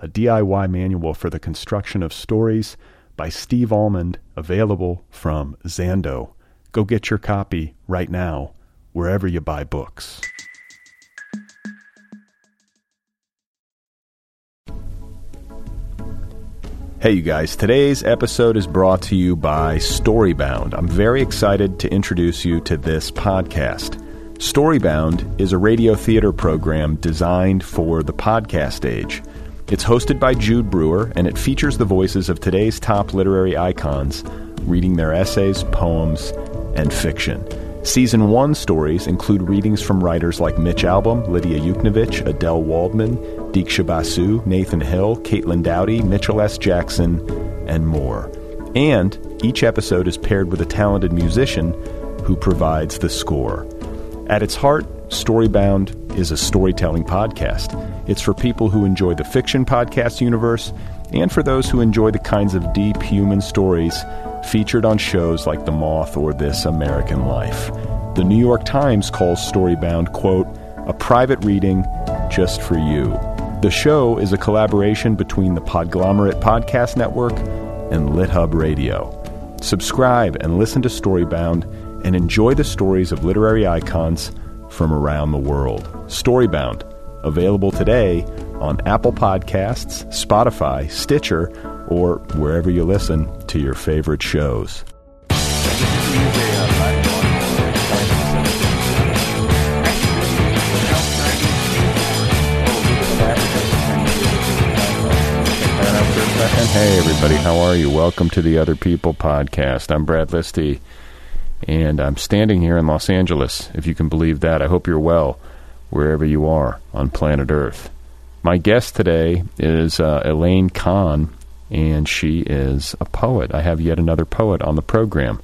a DIY manual for the construction of stories by Steve Almond, available from Zando. Go get your copy right now, wherever you buy books. Hey, you guys. Today's episode is brought to you by Storybound. I'm very excited to introduce you to this podcast. Storybound is a radio theater program designed for the podcast age. It's hosted by Jude Brewer, and it features the voices of today's top literary icons reading their essays, poems, and fiction. Season 1 stories include readings from writers like Mitch Albom, Lydia Yuknavitch, Adelle Waldman, Diksha Basu, Nathan Hill, Caitlin Doughty, Mitchell S. Jackson, and more. And each episode is paired with a talented musician who provides the score. At its heart, Storybound is a storytelling podcast. It's for people who enjoy the fiction podcast universe and for those who enjoy the kinds of deep human stories featured on shows like The Moth or This American Life. The New York Times calls Storybound, quote, a private reading just for you. The show is a collaboration between the Podglomerate Podcast Network and LitHub Radio. Subscribe and listen to Storybound and enjoy the stories of literary icons from around the world. Storybound, available today on Apple Podcasts, Spotify, Stitcher, or wherever you listen to your favorite shows. Hey, everybody, how are you? Welcome to the Other People podcast. I'm Brad Listi, and I'm standing here in Los Angeles, if you can believe that. I hope you're well wherever you are on planet Earth. My guest today is uh, Elaine Kahn, and she is a poet. I have yet another poet on the program.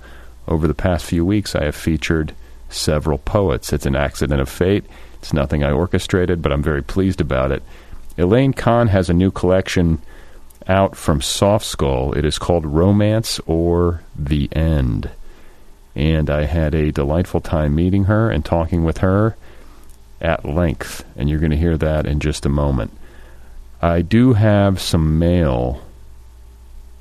Over the past few weeks, I have featured several poets. It's an accident of fate. It's nothing I orchestrated, but I'm very pleased about it. Elaine Kahn has a new collection out from Soft Skull. It is called Romance or the End. And I had a delightful time meeting her and talking with her at length, and you're going to hear that in just a moment. I do have some mail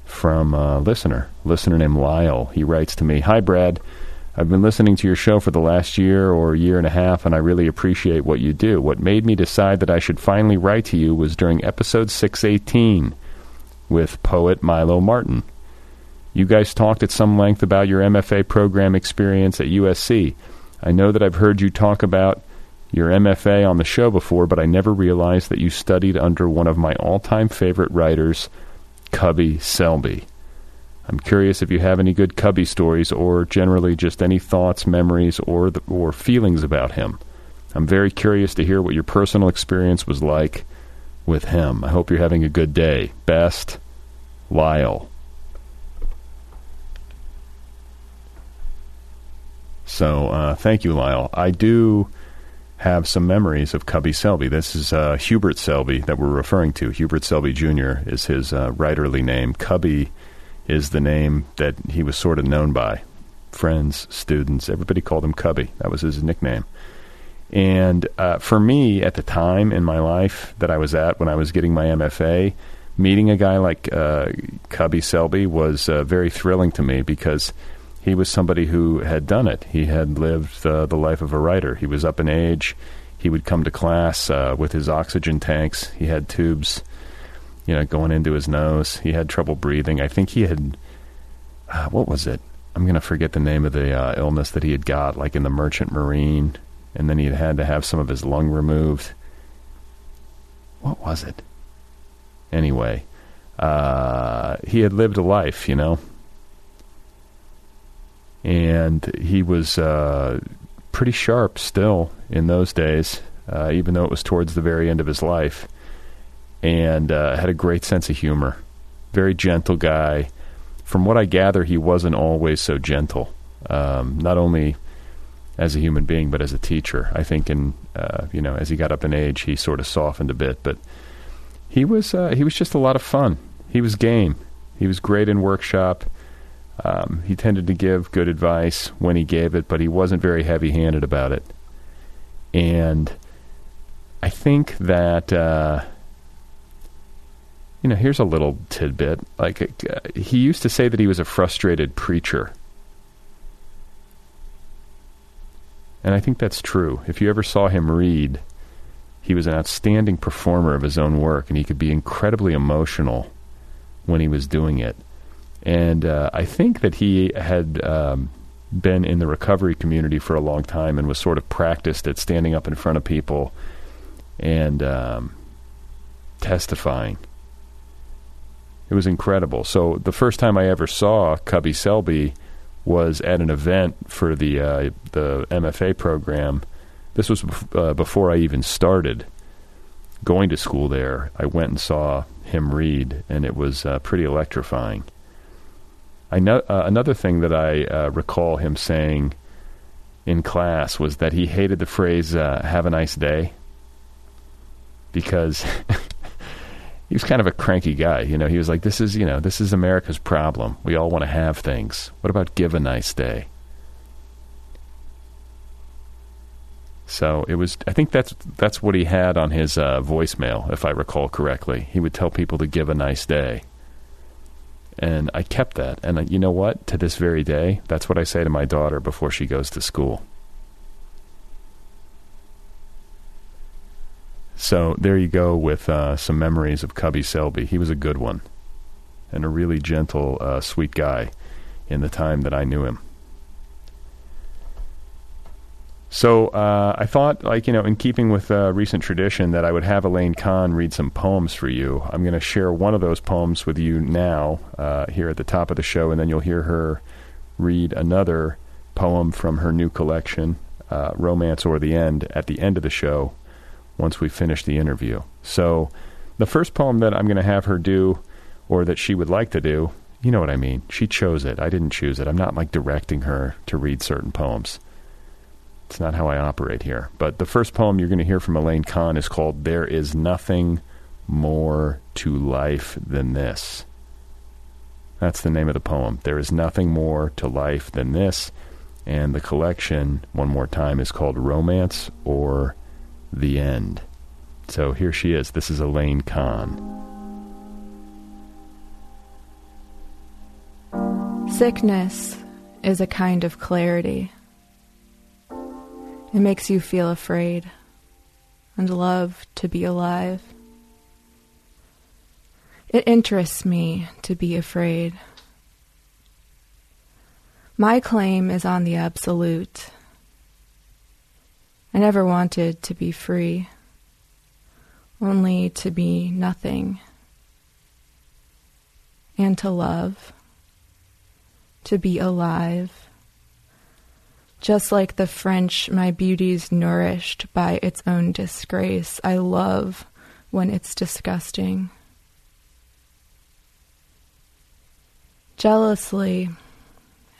from a listener, listener named Lyle. He writes to me, "Hi Brad, I've been listening to your show for the last year or year and a half, and I really appreciate what you do. What made me decide that I should finally write to you was during episode 618 with poet Milo Martin. You guys talked at some length about your MFA program experience at USC. I know that I've heard you talk about your MFA on the show before, but I never realized that you studied under one of my all time favorite writers, Cubby Selby. I'm curious if you have any good Cubby stories or generally just any thoughts, memories, or, the, or feelings about him. I'm very curious to hear what your personal experience was like with him. I hope you're having a good day. Best, Lyle. So, uh, thank you, Lyle. I do have some memories of Cubby Selby. This is uh, Hubert Selby that we're referring to. Hubert Selby Jr. is his uh, writerly name. Cubby is the name that he was sort of known by. Friends, students, everybody called him Cubby. That was his nickname. And uh, for me, at the time in my life that I was at when I was getting my MFA, meeting a guy like uh, Cubby Selby was uh, very thrilling to me because – he was somebody who had done it. He had lived uh, the life of a writer. He was up in age. He would come to class uh, with his oxygen tanks. He had tubes, you know, going into his nose. He had trouble breathing. I think he had uh, what was it? I'm going to forget the name of the uh, illness that he had got, like in the Merchant Marine, and then he had had to have some of his lung removed. What was it? Anyway, uh, he had lived a life, you know, and he was uh, pretty sharp still in those days, uh, even though it was towards the very end of his life, and uh, had a great sense of humor. Very gentle guy. From what I gather, he wasn't always so gentle. Um, not only as a human being, but as a teacher. I think, in uh, you know, as he got up in age, he sort of softened a bit. But he was uh, he was just a lot of fun. He was game. He was great in workshop. Um, he tended to give good advice when he gave it, but he wasn't very heavy handed about it. And I think that, uh, you know, here's a little tidbit. Like, uh, he used to say that he was a frustrated preacher. And I think that's true. If you ever saw him read, he was an outstanding performer of his own work, and he could be incredibly emotional when he was doing it. And uh, I think that he had um, been in the recovery community for a long time and was sort of practiced at standing up in front of people and um, testifying. It was incredible. So the first time I ever saw Cubby Selby was at an event for the uh, the MFA program. This was uh, before I even started going to school there. I went and saw him read, and it was uh, pretty electrifying. I know uh, another thing that I uh, recall him saying in class was that he hated the phrase uh, "Have a nice day" because he was kind of a cranky guy. You know, he was like, "This is you know this is America's problem. We all want to have things. What about give a nice day?" So it was. I think that's that's what he had on his uh, voicemail, if I recall correctly. He would tell people to give a nice day. And I kept that. And uh, you know what? To this very day, that's what I say to my daughter before she goes to school. So there you go with uh, some memories of Cubby Selby. He was a good one and a really gentle, uh, sweet guy in the time that I knew him. So uh, I thought, like you know, in keeping with uh, recent tradition, that I would have Elaine Kahn read some poems for you. I'm going to share one of those poems with you now, uh, here at the top of the show, and then you'll hear her read another poem from her new collection, uh, "Romance or the End," at the end of the show, once we finish the interview. So, the first poem that I'm going to have her do, or that she would like to do, you know what I mean. She chose it. I didn't choose it. I'm not like directing her to read certain poems. It's not how I operate here. But the first poem you're going to hear from Elaine Kahn is called There Is Nothing More to Life Than This. That's the name of the poem. There is nothing more to life than this. And the collection, one more time, is called Romance or the End. So here she is. This is Elaine Kahn. Sickness is a kind of clarity. It makes you feel afraid and love to be alive. It interests me to be afraid. My claim is on the absolute. I never wanted to be free, only to be nothing, and to love, to be alive just like the French, my beauty's nourished by its own disgrace. I love when it's disgusting. Jealously,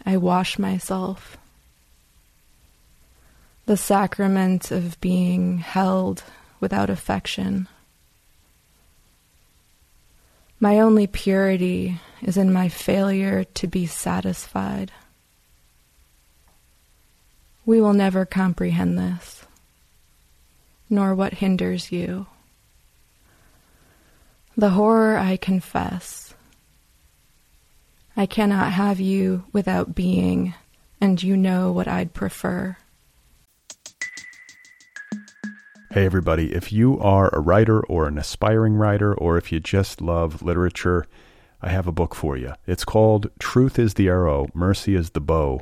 I wash myself. The sacrament of being held without affection. My only purity is in my failure to be satisfied. We will never comprehend this, nor what hinders you. The horror I confess. I cannot have you without being, and you know what I'd prefer. Hey, everybody. If you are a writer or an aspiring writer, or if you just love literature, I have a book for you. It's called Truth is the Arrow, Mercy is the Bow,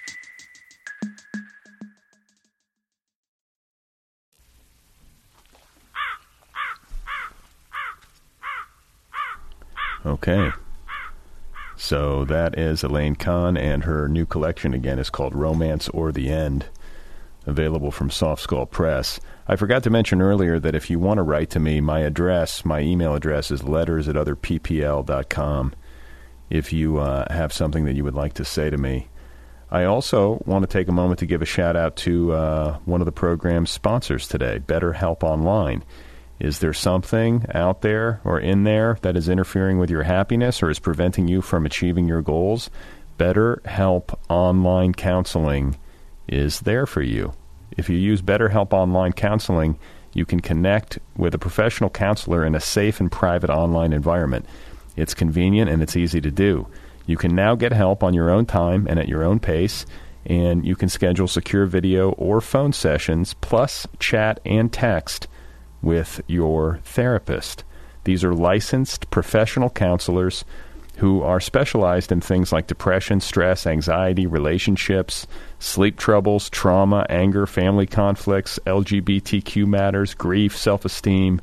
Okay. So that is Elaine Kahn, and her new collection again is called Romance or the End, available from Soft Skull Press. I forgot to mention earlier that if you want to write to me, my address, my email address is letters at otherppl.com if you uh, have something that you would like to say to me. I also want to take a moment to give a shout out to uh, one of the program's sponsors today, BetterHelp Online. Is there something out there or in there that is interfering with your happiness or is preventing you from achieving your goals? BetterHelp Online Counseling is there for you. If you use BetterHelp Online Counseling, you can connect with a professional counselor in a safe and private online environment. It's convenient and it's easy to do. You can now get help on your own time and at your own pace, and you can schedule secure video or phone sessions, plus chat and text with your therapist. These are licensed professional counselors who are specialized in things like depression, stress, anxiety, relationships, sleep troubles, trauma, anger, family conflicts, LGBTQ matters, grief, self esteem,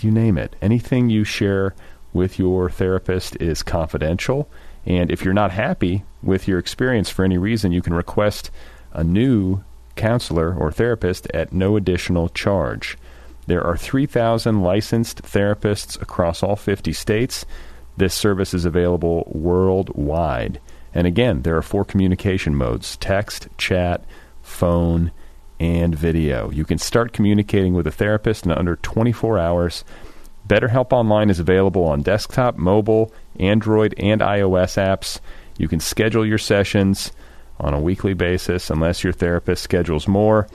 you name it. Anything you share with your therapist is confidential. And if you're not happy with your experience for any reason, you can request a new counselor or therapist at no additional charge. There are 3,000 licensed therapists across all 50 states. This service is available worldwide. And again, there are four communication modes text, chat, phone, and video. You can start communicating with a therapist in under 24 hours BetterHelp Online is available on desktop, mobile, Android, and iOS apps. You can schedule your sessions on a weekly basis unless your therapist schedules more.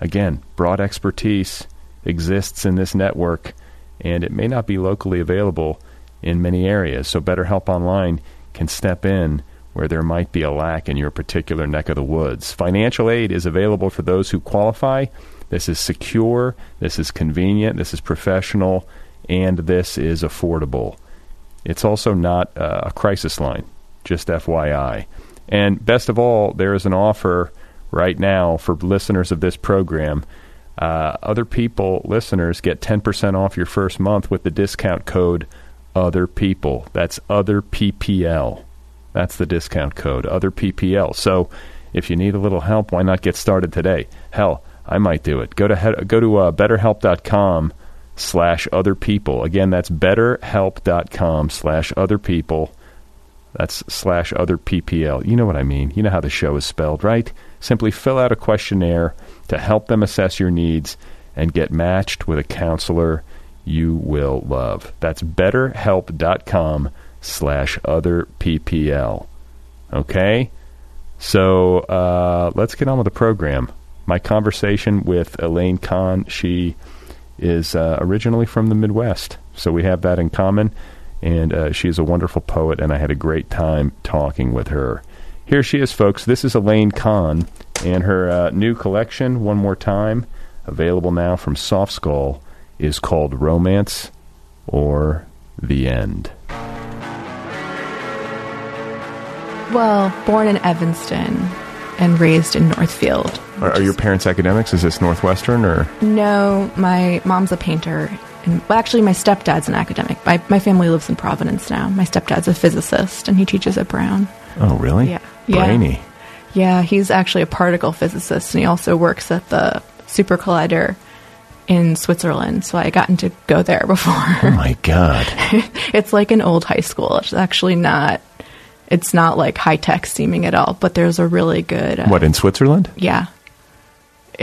Again, broad expertise exists in this network, and it may not be locally available in many areas. So, BetterHelp Online can step in where there might be a lack in your particular neck of the woods. Financial aid is available for those who qualify. This is secure, this is convenient, this is professional and this is affordable. It's also not uh, a crisis line, just FYI. And best of all, there is an offer right now for listeners of this program. Uh, other people, listeners, get 10% off your first month with the discount code Other People. That's Other PPL. That's the discount code, Other PPL. So if you need a little help, why not get started today? Hell, I might do it. Go to head, go to uh, BetterHelp.com slash other people. Again, that's betterhelp.com slash other people. That's slash other PPL. You know what I mean. You know how the show is spelled, right? Simply fill out a questionnaire to help them assess your needs and get matched with a counselor you will love. That's betterhelp.com slash other PPL. Okay? So uh, let's get on with the program. My conversation with Elaine Kahn, she is uh, originally from the Midwest, so we have that in common. And uh, she is a wonderful poet, and I had a great time talking with her. Here she is, folks. This is Elaine Kahn and her uh, new collection, one more time, available now from Soft Skull, is called Romance or the End. Well, born in Evanston and raised in Northfield. Are, are your parents academics? Is this Northwestern or? No, my mom's a painter. And well, actually, my stepdad's an academic. My, my family lives in Providence now. My stepdad's a physicist, and he teaches at Brown. Oh, really? Yeah. Yeah. Brainy. Yeah, he's actually a particle physicist, and he also works at the Super Collider in Switzerland. So I gotten to go there before. Oh my god. it's like an old high school. It's actually not. It's not like high tech seeming at all. But there's a really good. Uh, what in Switzerland? Yeah.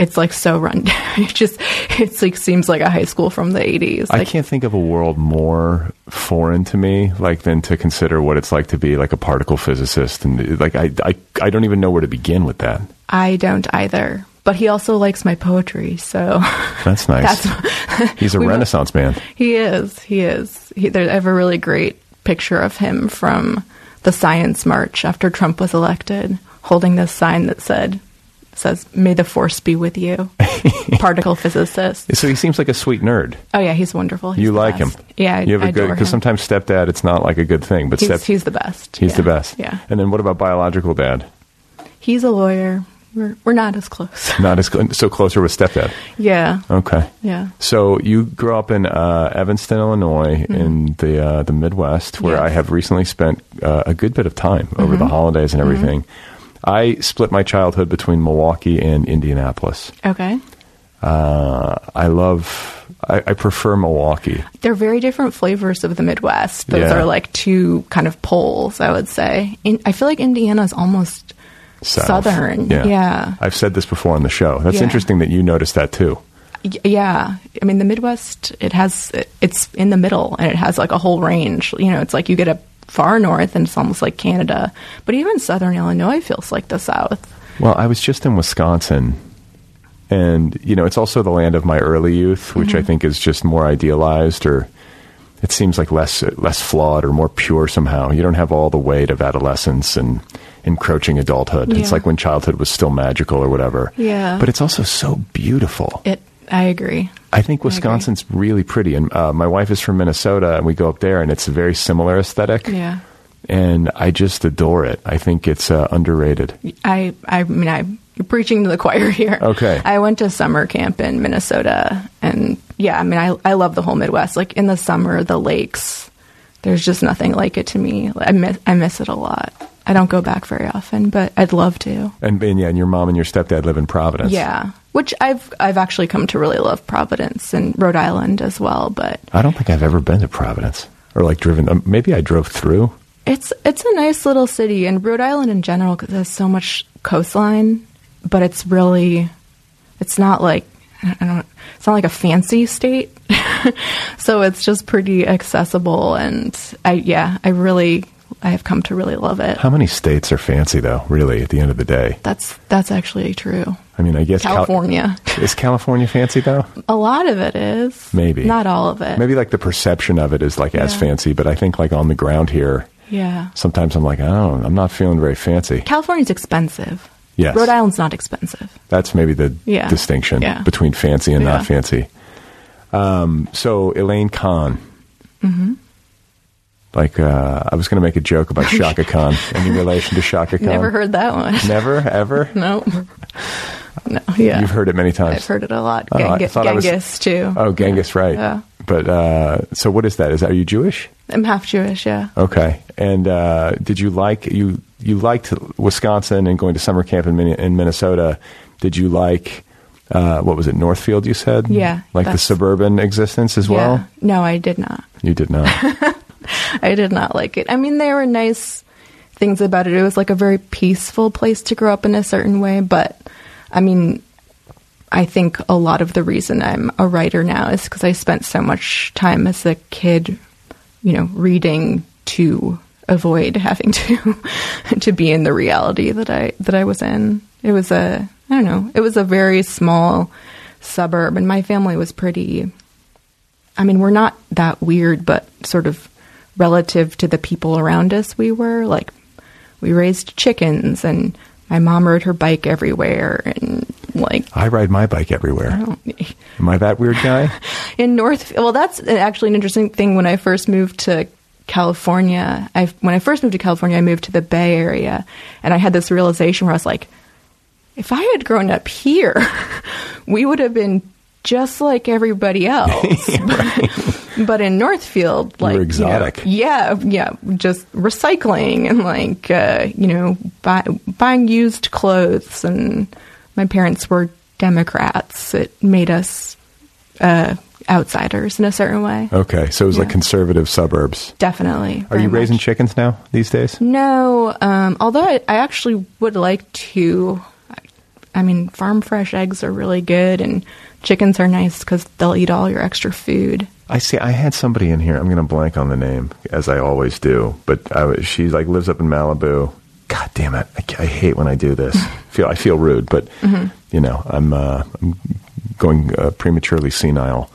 It's like so run down. It just it's like seems like a high school from the 80s. I can't think of a world more foreign to me, like than to consider what it's like to be like a particle physicist, and like I, I, I don't even know where to begin with that. I don't either. But he also likes my poetry, so That's nice. that's He's a Renaissance man. He is. He is. He, there, I have a really great picture of him from the Science March after Trump was elected, holding this sign that said, "says May the Force be with you." Particle physicist. So he seems like a sweet nerd. Oh yeah, he's wonderful. He's you like him? Yeah, I, you have a good because sometimes stepdad, it's not like a good thing, but he's, step, he's the best. he's Yeah. the best. Yeah, And then what about biological dad? he's a lawyer. We're we're not as close. Not as cl- so closer with stepdad. yeah, Okay. yeah. So you grew up in uh, Evanston, Illinois, in the uh, the Midwest, where Mm-hmm. Yes. I have recently spent uh, a good bit of time over Mm-hmm. the holidays and everything. I split my childhood between Milwaukee and Indianapolis. Okay. Uh, I love. I, I prefer Milwaukee. They're very different flavors of the Midwest. Those Yeah. are like two kind of poles, I would say. In, I feel like Indiana is almost South. southern. Yeah. Yeah. I've said this before on the show. That's Yeah. interesting that you noticed that too. Y- Yeah. I mean, the Midwest, it has, it's in the middle and it has like a whole range. You know, it's like you get up far north and it's almost like Canada. But even southern Illinois feels like the South. Well, I was just in Wisconsin, and you know, it's also the land of my early youth, which Mm-hmm. I think is just more idealized, or it seems like less less flawed or more pure somehow. You don't have all the weight of adolescence and encroaching adulthood. It's like when childhood was still magical or whatever. Yeah. but it's also so beautiful. It, I agree. I think. Wisconsin's really pretty, and uh, my wife is from Minnesota, and we go up there, and it's a very similar aesthetic. Yeah. And I just adore it. I think it's uh, underrated. I, I mean, I, you're preaching to the choir here. Okay. I went to summer camp in Minnesota, and yeah, I mean, I, I love the whole Midwest. Like in the summer, the lakes, there's just nothing like it to me. I miss, I miss it a lot. I don't go back very often, but I'd love to. And, and yeah, and your mom and your stepdad live in Providence. Yeah, which I've I've actually come to really love Providence and Rhode Island as well. But I don't think I've ever been to Providence or like driven. Um, maybe I drove through. It's it's a nice little city, and Rhode Island in general 'cause it has so much coastline. But it's really, it's not like I don't. It's not like a fancy state, so it's just pretty accessible. And I yeah, I really I have come to really love it. How many states are fancy though? Really, at the end of the day, That's that's actually true. I mean, I guess Cal- California, is California fancy though. a lot of it is Maybe. not all of it. Maybe like the perception of it is like as fancy, but I think like on the ground here, yeah. sometimes I'm like, oh, I'm not feeling very fancy. California's expensive. Yes. Rhode Island's not expensive. That's maybe the Yeah. distinction Yeah. between fancy and not fancy. Um, so Elaine Kahn. Mm-hmm. Like uh, I was going to make a joke about Chaka Khan. Any relation to Chaka Khan? Never heard that one. Never, ever. no. No. Yeah. You've heard it many times. I've heard it a lot. Oh, Genghis, was- Genghis too. Oh, Genghis, right? Yeah. But uh, so, what is that? Is that are you Jewish? I'm half Jewish. Yeah. Okay. And uh, did you like you you liked Wisconsin and going to summer camp in, in Minnesota? Did you like uh, what was it Northfield? You said Yeah, like the suburban existence as well. No, I did not. You did not. I did not like it. I mean, there were nice things about it. It was like a very peaceful place to grow up in a certain way, but I mean, I think a lot of the reason I'm a writer now is because I spent so much time as a kid, you know, reading to avoid having to to be in the reality that I that I was in. It was a I don't know. It was a very small suburb, and my family was pretty. I mean, we're not that weird, but sort of relative to the people around us, we were like we raised chickens, and my mom rode her bike everywhere, and like I ride my bike everywhere. I Am I that weird guy? in North. Well, that's actually an interesting thing. When I first moved to California, I when I first moved to California, I moved to the Bay Area, and I had this realization where I was like, if I had grown up here, we would have been just like everybody else. But in Northfield, like you know, exotic. yeah, yeah, just recycling and like uh, you know buy, buying used clothes. And my parents were Democrats. It made us uh, outsiders in a certain way. Okay, so it was like conservative suburbs. Definitely. Are you raising chickens now these days? No, um, although I, I actually would like to. I mean, farm fresh eggs are really good, and chickens are nice because they'll eat all your extra food. I see. I had somebody in here. I'm going to blank on the name, as I always do. But I, she like lives up in Malibu. God damn it! I, I hate when I do this. feel I feel rude, but you know I'm uh, I'm going uh, prematurely senile.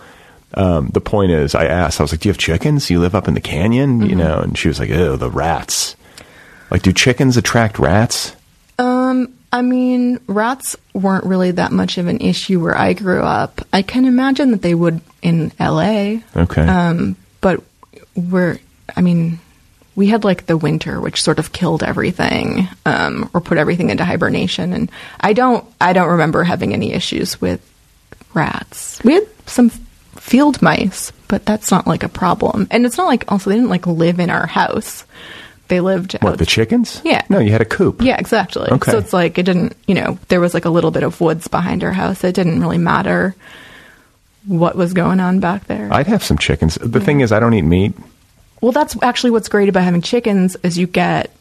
Um, the point is, I asked. I was like, "Do you have chickens? You live up in the canyon, you know?" And she was like, "Oh, the rats." Like, do chickens attract rats? Um, I mean, rats weren't really that much of an issue where I grew up. I can imagine that they would in LA. Okay. Um, but we're, I mean, we had like the winter, which sort of killed everything, um, or put everything into hibernation. And I don't, I don't remember having any issues with rats. We had some field mice, but that's not like a problem. And it's not like also they didn't like live in our house. They lived what out- the chickens? Yeah. No, you had a coop. yeah, exactly. Okay. So it's like it didn't, you know, there was like a little bit of woods behind our house. It didn't really matter what was going on back there. I'd have some chickens. The thing is, I don't eat meat. well, that's actually what's great about having chickens is you get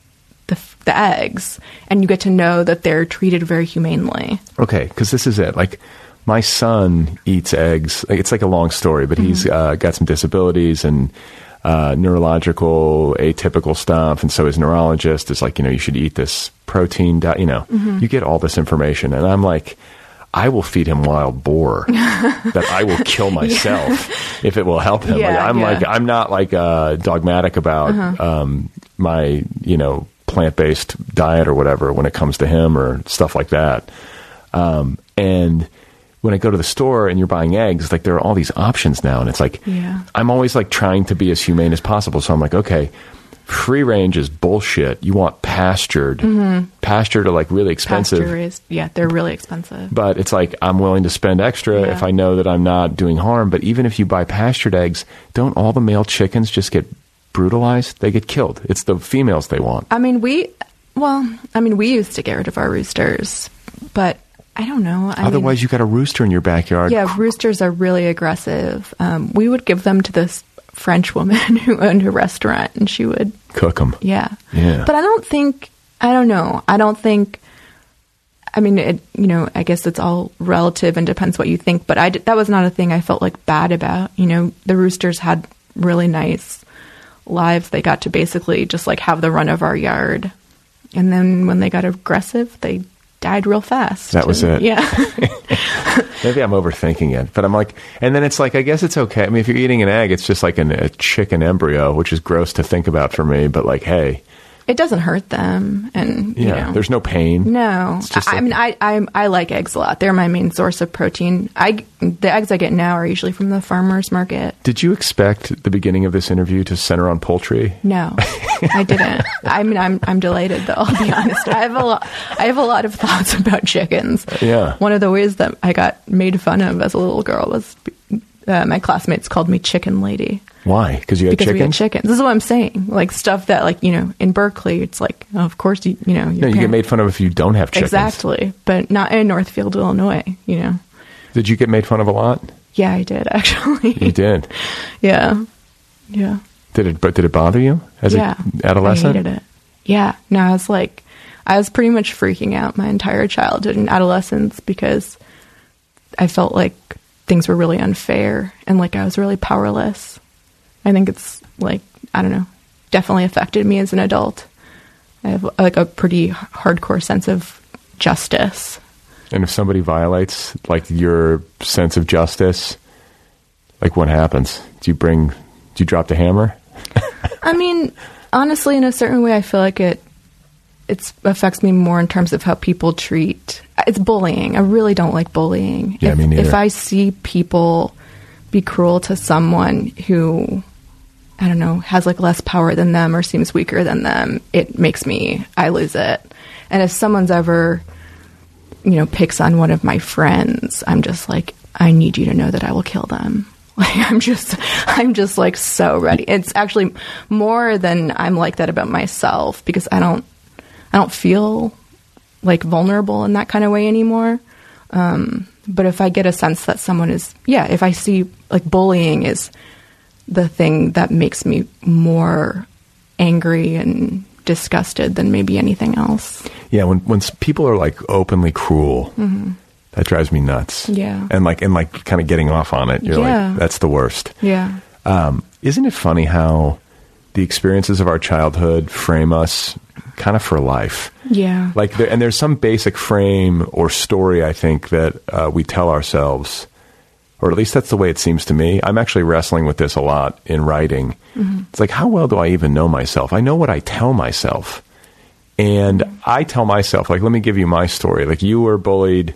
the the eggs and you get to know that they're treated very humanely. Okay, because this is it. Like, my son eats eggs. Like, It's like a long story, but he's uh, got some disabilities and uh, neurological, atypical stuff. And so his neurologist is like, you know, you should eat this protein diet. You know, you get all this information. And I'm like, I will feed him wild boar that I will kill myself if it will help him. like, I'm yeah. like, I'm not like uh, dogmatic about um, my, you know, plant based diet or whatever when it comes to him or stuff like that. Um, and when I go to the store and you're buying eggs, like there are all these options now, and it's like Yeah. I'm always like trying to be as humane as possible. So I'm like, okay, free range is bullshit. You want pastured, mm-hmm. pastured are like really expensive. Pasture raised, yeah, they're really expensive. But it's like I'm willing to spend extra Yeah. if I know that I'm not doing harm. But even if you buy pastured eggs, don't all the male chickens just get brutalized? They get killed. It's the females they want. I mean, we, well, I mean, we used to get rid of our roosters, but I don't know. I Otherwise, mean, you got a rooster in your backyard. yeah, roosters are really aggressive. Um, we would give them to this French woman who owned a restaurant, and she would, Cook them. yeah, Yeah. But I don't think, I don't know, I don't think. I mean, it, you know, I guess it's all relative and depends what you think. But I did, that was not a thing I felt like bad about. You know, the roosters had really nice lives. They got to basically just like have the run of our yard, and then when they got aggressive, they died real fast. That was And- it. Yeah. Maybe I'm overthinking it, but I'm like, and then it's like, I guess it's okay. I mean, if you're eating an egg, it's just like an, a chicken embryo, which is gross to think about for me. But like, hey, it doesn't hurt them, and you yeah, know, there's no pain. No, I, I like- mean, I, I I like eggs a lot. They're my main source of protein. I the eggs I get now are usually from the farmers market. Did you expect the beginning of this interview to center on poultry? No, I didn't. I mean, I'm I'm delighted though. I'll be honest. I have a lot. I have a lot of thoughts about chickens. Yeah. One of the ways that I got made fun of as a little girl was uh, my classmates called me Chicken Lady Why? Because you had because we had chickens. chickens. This is what I'm saying. Like stuff that, like you know, in Berkeley, it's like, oh, of course you you know. no, you get made fun of if you don't have chickens. Exactly, but not in Northfield, Illinois. You know. Did you get made fun of a lot? Yeah, I did actually. You did. yeah, yeah, Did it? But did it bother you as yeah. an adolescent? I hated it. Yeah, no, I was like, I was pretty much freaking out my entire childhood and adolescence because I felt like things were really unfair and like I was really powerless. I think it's like I don't know, definitely affected me as an adult. I have like a pretty hardcore sense of justice. And if somebody violates like your sense of justice, like what happens? Do you bring? Do you drop the hammer? I mean, honestly, in a certain way, I feel like it it affects me more in terms of how people treat. It's bullying. I really don't like bullying. Yeah, if, me neither. If I see people be cruel to someone who I don't know has like less power than them or seems weaker than them, it makes me I lose it. And if someone's ever you know picks on one of my friends, I'm just like I need you to know that I will kill them. Like I'm just I'm just like so ready. It's actually more than I'm like that about myself because I don't I don't feel like vulnerable in that kind of way anymore. Um, but if I get a sense that someone is yeah, if I see like bullying is the thing that makes me more angry and disgusted than maybe anything else. Yeah, when when people are like openly cruel, that drives me nuts. Mm-hmm. Yeah. and like and like kind of getting off on it. You're Yeah. like, that's the worst. Yeah. Um, isn't it funny how the experiences of our childhood frame us kind of for life? Yeah. Like, there, and there's some basic frame or story I think that uh, we tell ourselves, or at least that's the way it seems to me. I'm actually wrestling with this a lot in writing. It's like, how well do I even know myself? I know what I tell myself. And I tell myself, like, let me give you my story. Like, you were bullied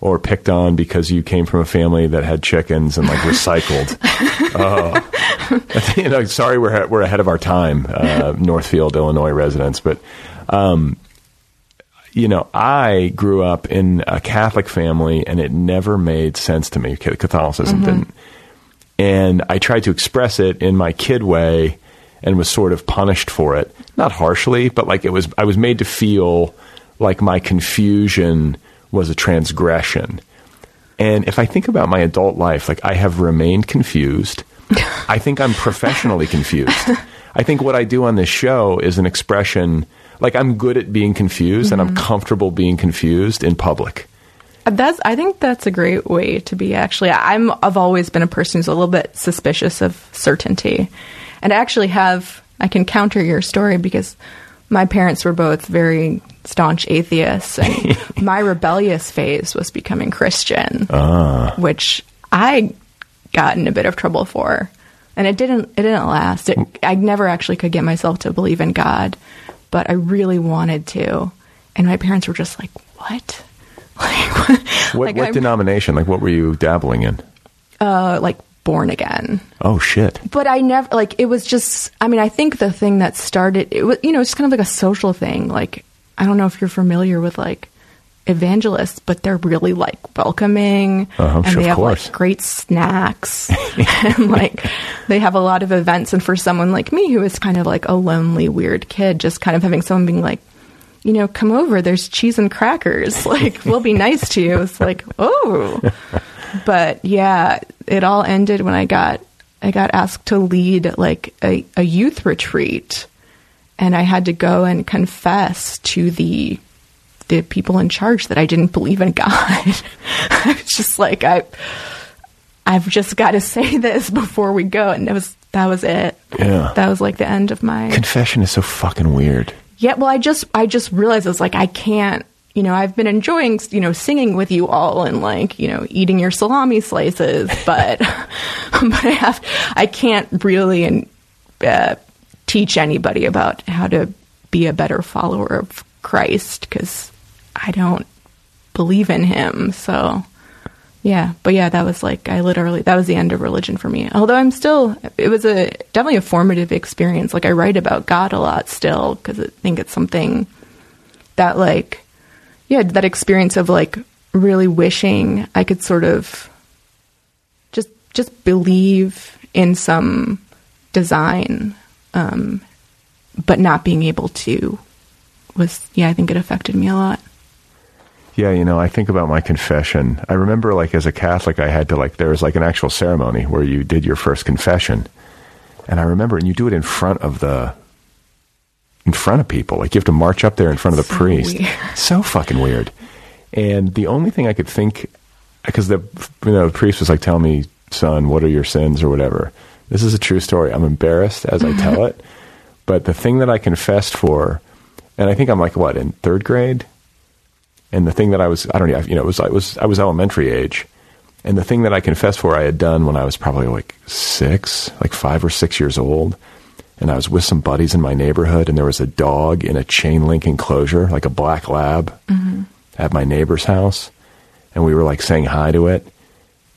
or picked on because you came from a family that had chickens and like recycled. oh, you know, sorry, we're we're ahead of our time, uh, Northfield, Illinois residents, but um, you know, I grew up in a Catholic family, and it never made sense to me. Catholicism didn't, and I tried to express it in my kid way, and was sort of punished for it. Not harshly, but like it was. I was made to feel like my confusion was a transgression. And if I think about my adult life, like I have remained confused. I think I'm professionally confused. I think what I do on this show is an expression like I'm good at being confused and I'm mm-hmm. comfortable being confused in public. Uh, that's. I think that's a great way to be. Actually, I'm. I've always been a person who's a little bit suspicious of certainty, and I actually have. I can counter your story because my parents were both very staunch atheists, and my rebellious phase was becoming Christian, ah. which I got in a bit of trouble for, and it didn't. It didn't last. It, I never actually could get myself to believe in God, but I really wanted to, and my parents were just like, "What?" Like, What, like what denomination? Like, what were you dabbling in? uh, like born again. Oh shit! But I never like it was just. I mean, I think the thing that started it was you know it's kind of like a social thing. Like I don't know if you're familiar with like evangelists, but they're really like welcoming Uh-huh, and sure, they have like great snacks and like they have a lot of events. And for someone like me who is kind of like a lonely, weird kid, just kind of having someone being like. You know, come over. There's cheese and crackers. Like, we'll be nice to you. It's like, oh, but yeah, it all ended when I got I got asked to lead like a, a youth retreat, and I had to go and confess to the the people in charge that I didn't believe in God. I was just like I I've just got to say this before we go, and that was that was it. Yeah. that was like the end of my Confession is so fucking weird. yeah, well, I just I just realized I was like I can't. You know, I've been enjoying you know singing with you all and like you know eating your salami slices, but but I have I can't really and uh, teach anybody about how to be a better follower of Christ because I don't believe in Him. So yeah, but yeah, that was like I literally that was the end of religion for me. Although I'm still, it was a definitely a formative experience. Like I write about God a lot still because I think it's something that like, yeah, that experience of like really wishing I could sort of just just believe in some design, um, but not being able to was yeah, I think it affected me a lot. Yeah, you know, I think about my confession. I remember, like, as a Catholic, I had to, like, there was, like, an actual ceremony where you did your first confession. And I remember, and you do it in front of the, in front of people. Like, you have to march up there in front of the So priest. weird. So fucking weird. And the only thing I could think, because the, you know, the priest was like, tell me, son, what are your sins or whatever. This is a true story. I'm embarrassed as I tell it. But the thing that I confessed for, and I think I'm like, what, in third grade? And the thing that I was, I don't know, you know, it was, I was, I was elementary age. And the thing that I confessed for, I had done when I was probably like six, like five or six years old. And I was with some buddies in my neighborhood, and there was a dog in a chain link enclosure, like a black lab, mm-hmm. at my neighbor's house. And we were like saying hi to it.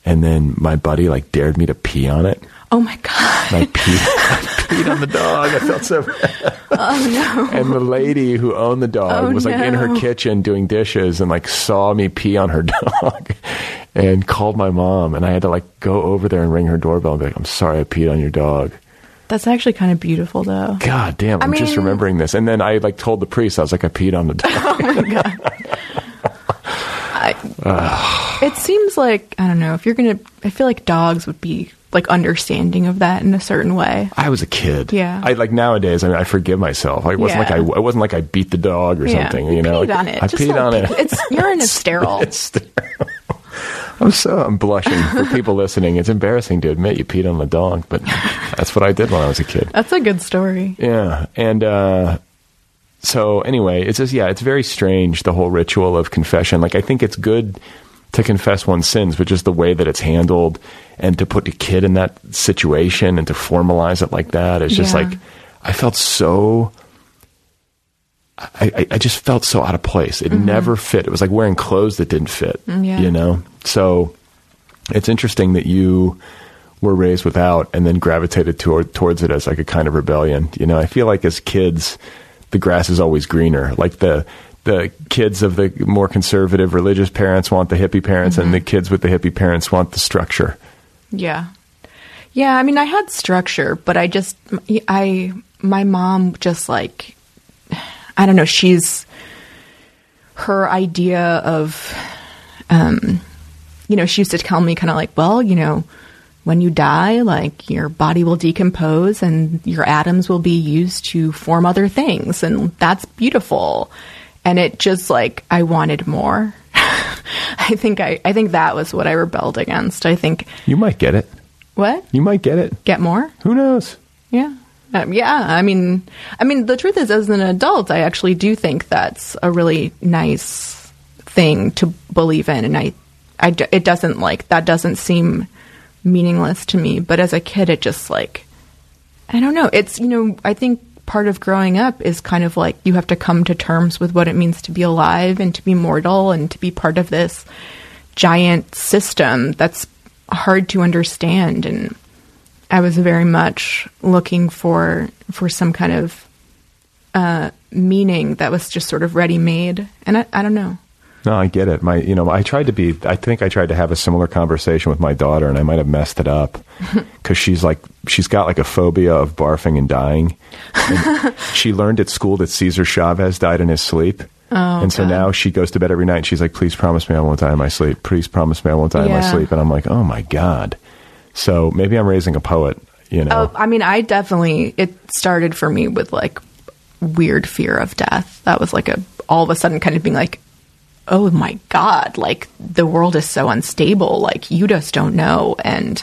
And then my buddy like dared me to pee on it. Oh my god! I peed, I peed on the dog. I felt so bad. Oh no. And the lady who owned the dog Oh, was like in her kitchen doing dishes and like saw me pee on her dog and called my mom. And I had to like go over there and ring her doorbell and be like, I'm sorry I peed on your dog. That's actually kind of beautiful, though. God damn, I'm just remembering this. And then I like told the priest, I was like, I peed on the dog. Oh my god. I, it seems like I don't know if you're gonna. I feel like dogs would be like understanding of that in a certain way. I was a kid. Yeah. I like nowadays. I mean, I forgive myself. I wasn't Yeah. like I. It wasn't like I beat the dog or Yeah, something. You, know, peed Like, on it. I Just peed on it. pee- It's urine is sterile. It's sterile. I'm so I'm blushing for people listening. It's embarrassing to admit you peed on the dog, but that's what I did when I was a kid. That's a good story. Yeah, and uh, so anyway, it's just yeah, it's very strange the whole ritual of confession. Like I think it's good to confess one's sins, but just the way that it's handled and to put a kid in that situation and to formalize it like that is just Yeah. like I felt so. I, I, just felt so out of place. It mm-hmm. never fit. It was like wearing clothes that didn't fit. Mm, yeah. You know? So it's interesting that you were raised without and then gravitated toward, towards it as like a kind of rebellion. You know, I feel like as kids, the grass is always greener. Like the the kids of the more conservative religious parents want the hippie parents, and the kids with the hippie parents want the structure. Yeah. Yeah, I mean I had structure, but I just I my mom just like I don't know, she's her idea of um you know, she used to tell me kind of like, well, you know, when you die, like your body will decompose and your atoms will be used to form other things and that's beautiful. And it just like I wanted more. I think I I think that was what I rebelled against. I think You might get it. what? You might get it. Get more? Who knows? Yeah. Um, yeah, I mean, I mean, the truth is, as an adult, I actually do think that's a really nice thing to believe in, and I, I, it doesn't like that doesn't seem meaningless to me. But as a kid, it just like, I don't know. It's you know, I think part of growing up is kind of like you have to come to terms with what it means to be alive and to be mortal and to be part of this giant system that's hard to understand and I was very much looking for for some kind of uh, meaning that was just sort of ready made, and I, I don't know. No, I get it. My, you know, I tried to be. I think I tried to have a similar conversation with my daughter, and I might have messed it up because she's like, she's got like a phobia of barfing and dying. And she learned at school that Cesar Chavez died in his sleep, Oh, and so God. now she goes to bed every night. and She's like, "Please promise me I won't die in my sleep. Please promise me I won't die in my sleep." And I'm like, "Oh my god." So maybe I'm raising a poet. You know, Oh, I mean, I definitely it started for me with like weird fear of death. That was like a all of a sudden kind of being like, oh my god, like the world is so unstable. Like you just don't know, and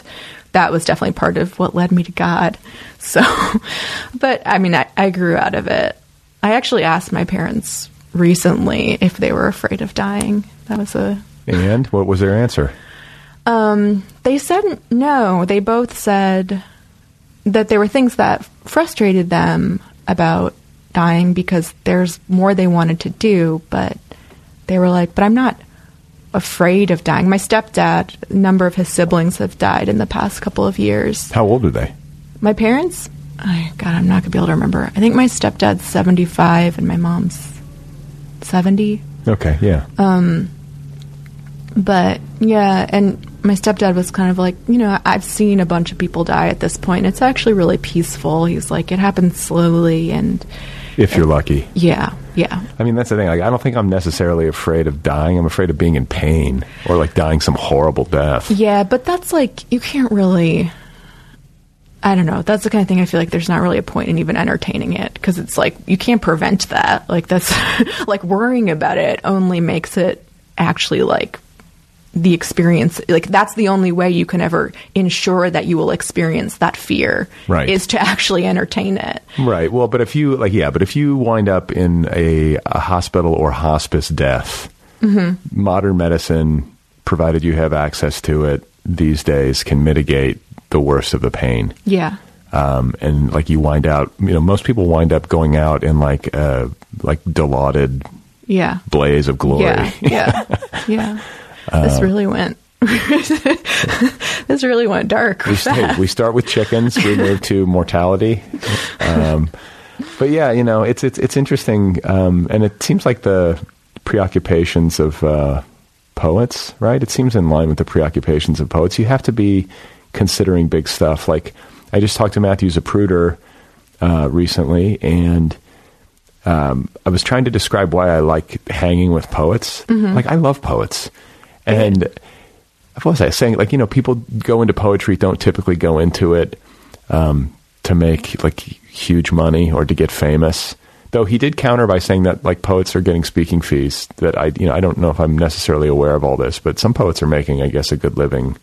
that was definitely part of what led me to God. So, but I mean, I, I grew out of it. I actually asked my parents recently if they were afraid of dying. That was a and what was their answer? um, they said no. They both said that there were things that frustrated them about dying because there's more they wanted to do, but they were like, but I'm not afraid of dying. My stepdad, a number of his siblings have died in the past couple of years. How old are they? My parents, I, God, I'm not going to be able to remember. I think my stepdad's 75 and my mom's 70. Okay, yeah. Um, but yeah, and my stepdad was kind of like, you know, I've seen a bunch of people die at this point. It's actually really peaceful. He's like, it happens slowly, and if you're lucky. yeah, yeah, I mean, that's the thing. Like, I don't think I'm necessarily afraid of dying. I'm afraid of being in pain or like dying some horrible death. yeah. But that's like, you can't really. I don't know. That's the kind of thing I feel like there's not really a point in even entertaining it because it's like you can't prevent that. Like that's like worrying about it only makes it actually like the experience like that's the only way you can ever ensure that you will experience that fear Right. is to actually entertain it Right. Well, but if you like, yeah, but if you wind up in a, a hospital or hospice death, modern medicine, provided you have access to it these days, can mitigate the worst of the pain. yeah Um, and like you wind out, you know, most people wind up going out in like a like dilaudid yeah blaze of glory. yeah yeah yeah this really went this really went dark. We, hey, we start with chickens. We move to mortality. Um, but yeah, you know, it's it's it's interesting, um, and it seems like the preoccupations of uh, poets, right? It seems in line with the preoccupations of poets. You have to be considering big stuff. Like I just talked to Matthew Zapruder uh, recently, and um, I was trying to describe why I like hanging with poets. Mm-hmm. Like I love poets, and what was I saying? Like you know, people go into poetry don't typically go into it um, to make like huge money or to get famous. Though he did counter by saying that like poets are getting speaking fees. That I you know I don't know if I'm necessarily aware of all this, but some poets are making I guess a good living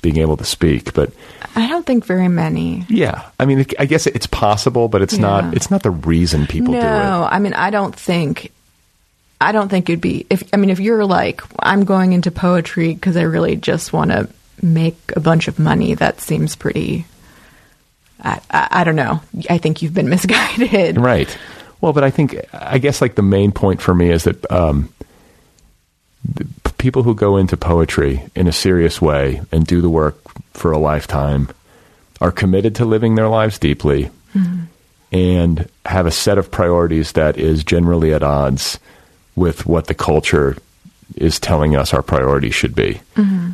being able to speak. But I don't think very many. yeah, I mean I guess it's possible, but it's Yeah. not it's not the reason people do it. no, I mean, I don't think. I don't think it'd be if I mean if you're like I'm going into poetry because I really just want to make a bunch of money. That seems pretty. I, I, I don't know. I think you've been misguided. Right. Well, but I think I guess like the main point for me is that um, the p- people who go into poetry in a serious way and do the work for a lifetime are committed to living their lives deeply and have a set of priorities that is generally at odds with what the culture is telling us our priorities should be.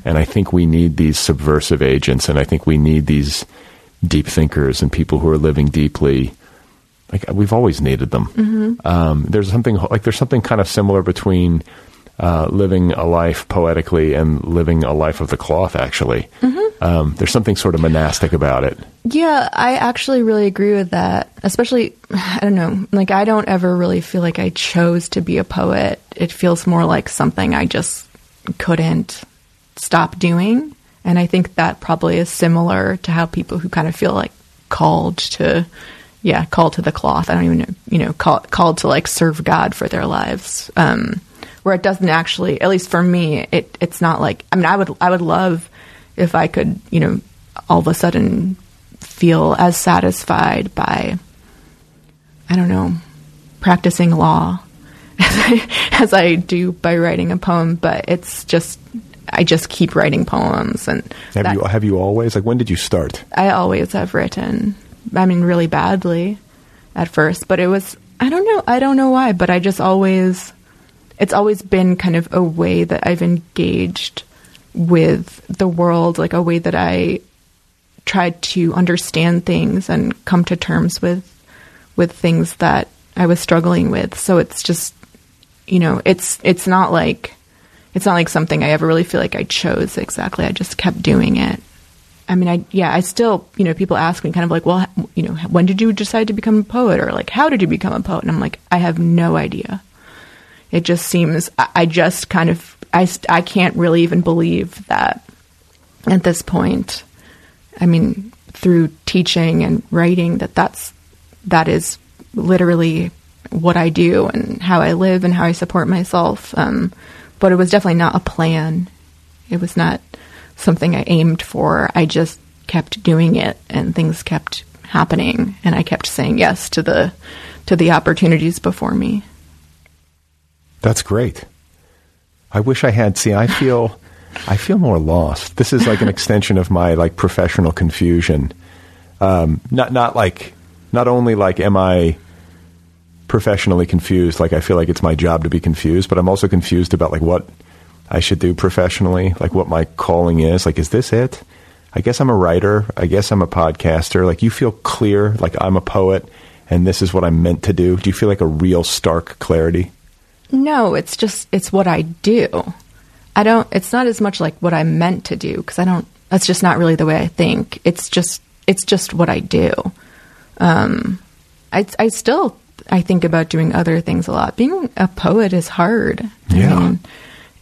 And I think we need these subversive agents, and I think we need these deep thinkers and people who are living deeply. Like we've always needed them. Um, there's something like there's something kind of similar between uh, living a life poetically and living a life of the cloth. Actually, um, there's something sort of monastic about it. Yeah, I actually really agree with that. Especially, I don't know, like I don't ever really feel like I chose to be a poet. It feels more like something I just couldn't stop doing. And I think that probably is similar to how people who kind of feel like called to, yeah, called to the cloth. I don't even know, you know, call, called to like serve God for their lives. Um, where it doesn't actually, at least for me, it it's not like. I mean, I would I would love if I could, you know, all of a sudden feel as satisfied by, I don't know, practicing law as I, as I do by writing a poem. But it's just, I just keep writing poems, and Have that- you have you always like when did you start? I always have written. I mean, really badly at first, but it was. I don't know. I don't know why, but I just always. It's always been kind of a way that I've engaged with the world, like a way that I tried to understand things and come to terms with with things that I was struggling with. So it's just, you know, it's it's not like it's not like something I ever really feel like I chose exactly. I just kept doing it. I mean, I yeah, I still, you know, people ask me kind of like, well, you know, when did you decide to become a poet, or like, how did you become a poet? And I'm like, I have no idea. It just seems, I, just kind of, I I can't really even believe that at this point. I mean, through teaching and writing, that that's that is literally what I do and how I live and how I support myself. Um, but it was definitely not a plan. It was not something I aimed for. I just kept doing it, and things kept happening, and I kept saying yes to the to the opportunities before me. That's great. I wish I had. See, I feel, I feel more lost. This is like an extension of my like professional confusion. Um, not not like not only like am I professionally confused, like I feel like it's my job to be confused, but I'm also confused about like what I should do professionally, like what my calling is. Like, is this it? I guess I'm a writer. I guess I'm a podcaster. Like, you feel clear, like I'm a poet, and this is what I'm meant to do. Do you feel like a real stark clarity? No, it's just it's what I do. I don't. It's not as much like what I'm meant to do because I don't. That's just not really the way I think. It's just it's just what I do. Um, I I still I think about doing other things a lot. Being a poet is hard. Yeah. I mean,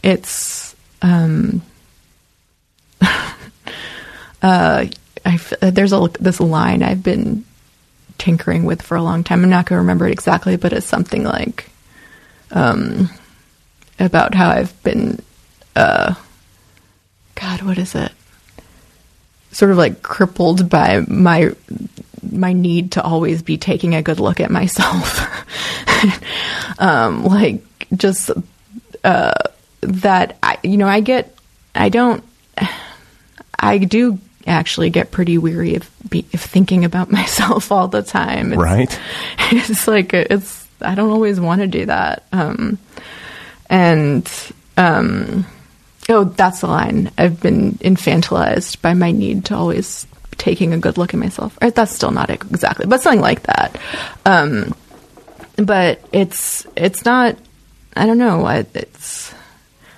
it's um, uh, I f- there's a this line I've been tinkering with for a long time. I'm not going to remember it exactly, but it's something like um, about how I've been, uh, God, what is it? Sort of like crippled by my my need to always be taking a good look at myself. um, like just uh, that, I, you know, I get I don't. I do actually get pretty weary of, be, of thinking about myself all the time. It's, right? It's like it's. I don't always want to do that. Um, and um, oh, that's the line. I've been infantilized by my need to always taking a good look at myself. That's still not exactly, but something like that. Um, but it's it's not. I don't know. It's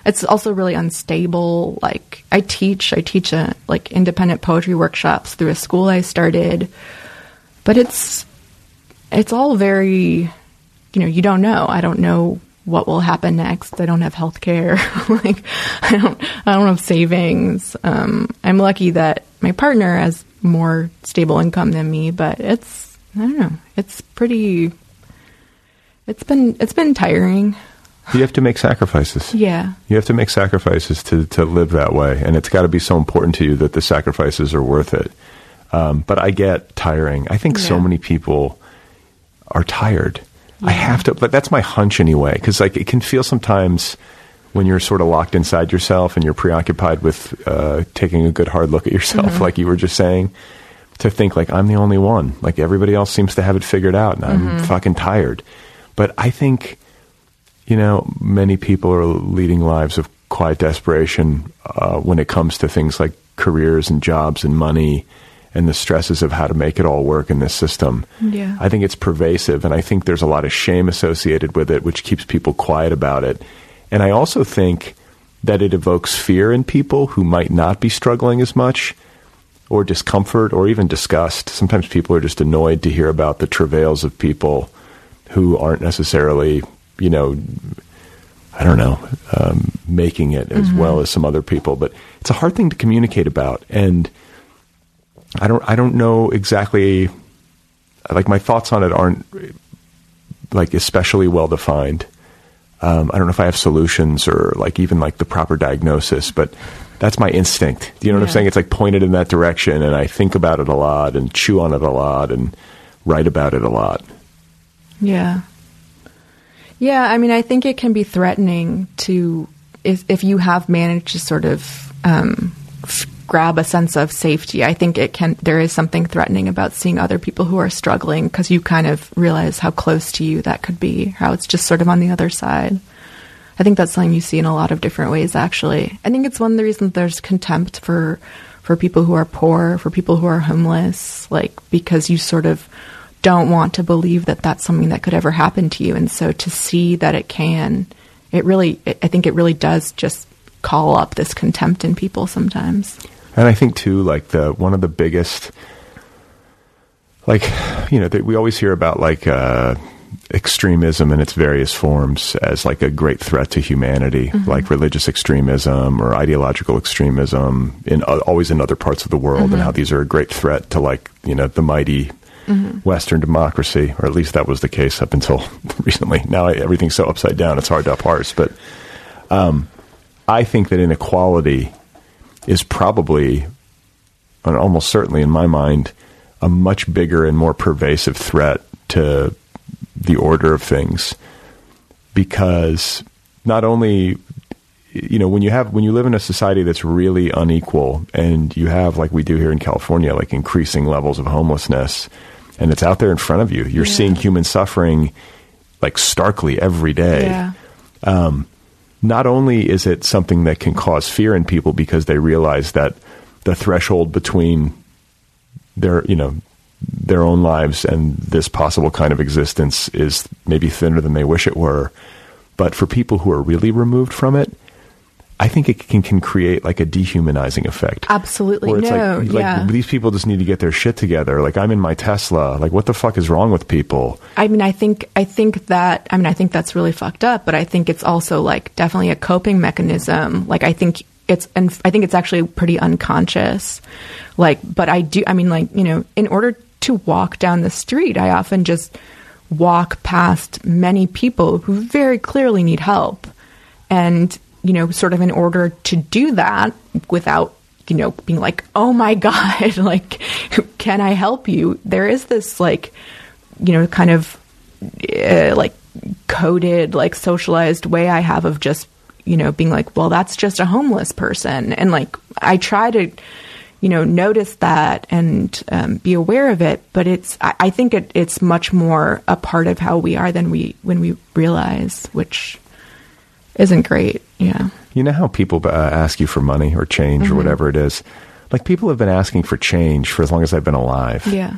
it's also really unstable. Like I teach, I teach a like independent poetry workshops through a school I started, but it's it's all very, you know, you don't know. I don't know what will happen next. I don't have health care. like I don't I don't have savings. Um, I'm lucky that my partner has more stable income than me, but it's I don't know. It's pretty. It's been it's been tiring. You have to make sacrifices. Yeah. You have to make sacrifices to, to live that way, and it's got to be so important to you that the sacrifices are worth it. Um, but I get tiring. I think so many people are tired. I have to, but that's my hunch anyway, because like it can feel sometimes when you're sort of locked inside yourself and you're preoccupied with uh, taking a good hard look at yourself, like you were just saying, to think like I'm the only one, like everybody else seems to have it figured out, and I'm fucking tired. But I think you know, many people are leading lives of quiet desperation uh, when it comes to things like careers and jobs and money and the stresses of how to make it all work in this system. Yeah. I think it's pervasive, and I think there's a lot of shame associated with it, which keeps people quiet about it. And I also think that it evokes fear in people who might not be struggling as much, or discomfort, or even disgust. Sometimes people are just annoyed to hear about the travails of people who aren't necessarily, you know, I don't know, um, making it as well as some other people. But it's a hard thing to communicate about, and I don't, I don't know exactly. Like my thoughts on it aren't like especially well defined. Um, I don't know if I have solutions or like even like the proper diagnosis, but that's my instinct. Do you know what I'm saying? It's like pointed in that direction, and I think about it a lot and chew on it a lot and write about it a lot. Yeah. Yeah, I mean, I think it can be threatening to if if you have managed to sort of um, f- grab a sense of safety. I think it can. There is something threatening about seeing other people who are struggling because you kind of realize how close to you that could be. How it's just sort of on the other side. I think that's something you see in a lot of different ways. Actually, I think it's one of the reasons there's contempt for for people who are poor, for people who are homeless, like because you sort of don't want to believe that that's something that could ever happen to you, and so to see that it can, it really, I think it really does just call up this contempt in people sometimes. And I think too, like the one of the biggest, like you know, that we always hear about like uh, extremism in its various forms as like a great threat to humanity, like religious extremism or ideological extremism in uh, always in other parts of the world, and how these are a great threat to like you know the mighty. Western democracy, or at least that was the case up until recently. Now everything's so upside down; it's hard to parse. But um, I think that inequality is probably, and almost certainly in my mind, a much bigger and more pervasive threat to the order of things because not only you know when you have when you live in a society that's really unequal and you have like we do here in California like increasing levels of homelessness and it's out there in front of you you're Yeah. seeing human suffering like starkly every day Yeah. Um, not only is it something that can cause fear in people because they realize that the threshold between their you know their own lives and this possible kind of existence is maybe thinner than they wish it were. But for people who are really removed from it i think it can, can create like a dehumanizing effect Absolutely. No, like, yeah. like these people just need to get their shit together like i'm in my tesla like what the fuck is wrong with people I mean, I think I think that I mean, I think that's really fucked up. But I think it's also like definitely a coping mechanism. Like I think it's and I think it's actually pretty unconscious. Like, but I do. I mean, like you know, in order to walk down the street, I often just walk past many people who very clearly need help, and you know, sort of in order to do that without you know being like, oh my god, like, can I help you? There is this like you know, kind of uh, like coded, like socialized way I have of just you know, being like, well, that's just a homeless person. And like, I try to, you know, notice that and um, be aware of it. But it's, I, I think it, it's much more a part of how we are than we, when we realize, which isn't great. Yeah. You know how people uh, ask you for money or change Mm-hmm. or whatever it is? Like people have been asking for change for as long as I've been alive. Yeah.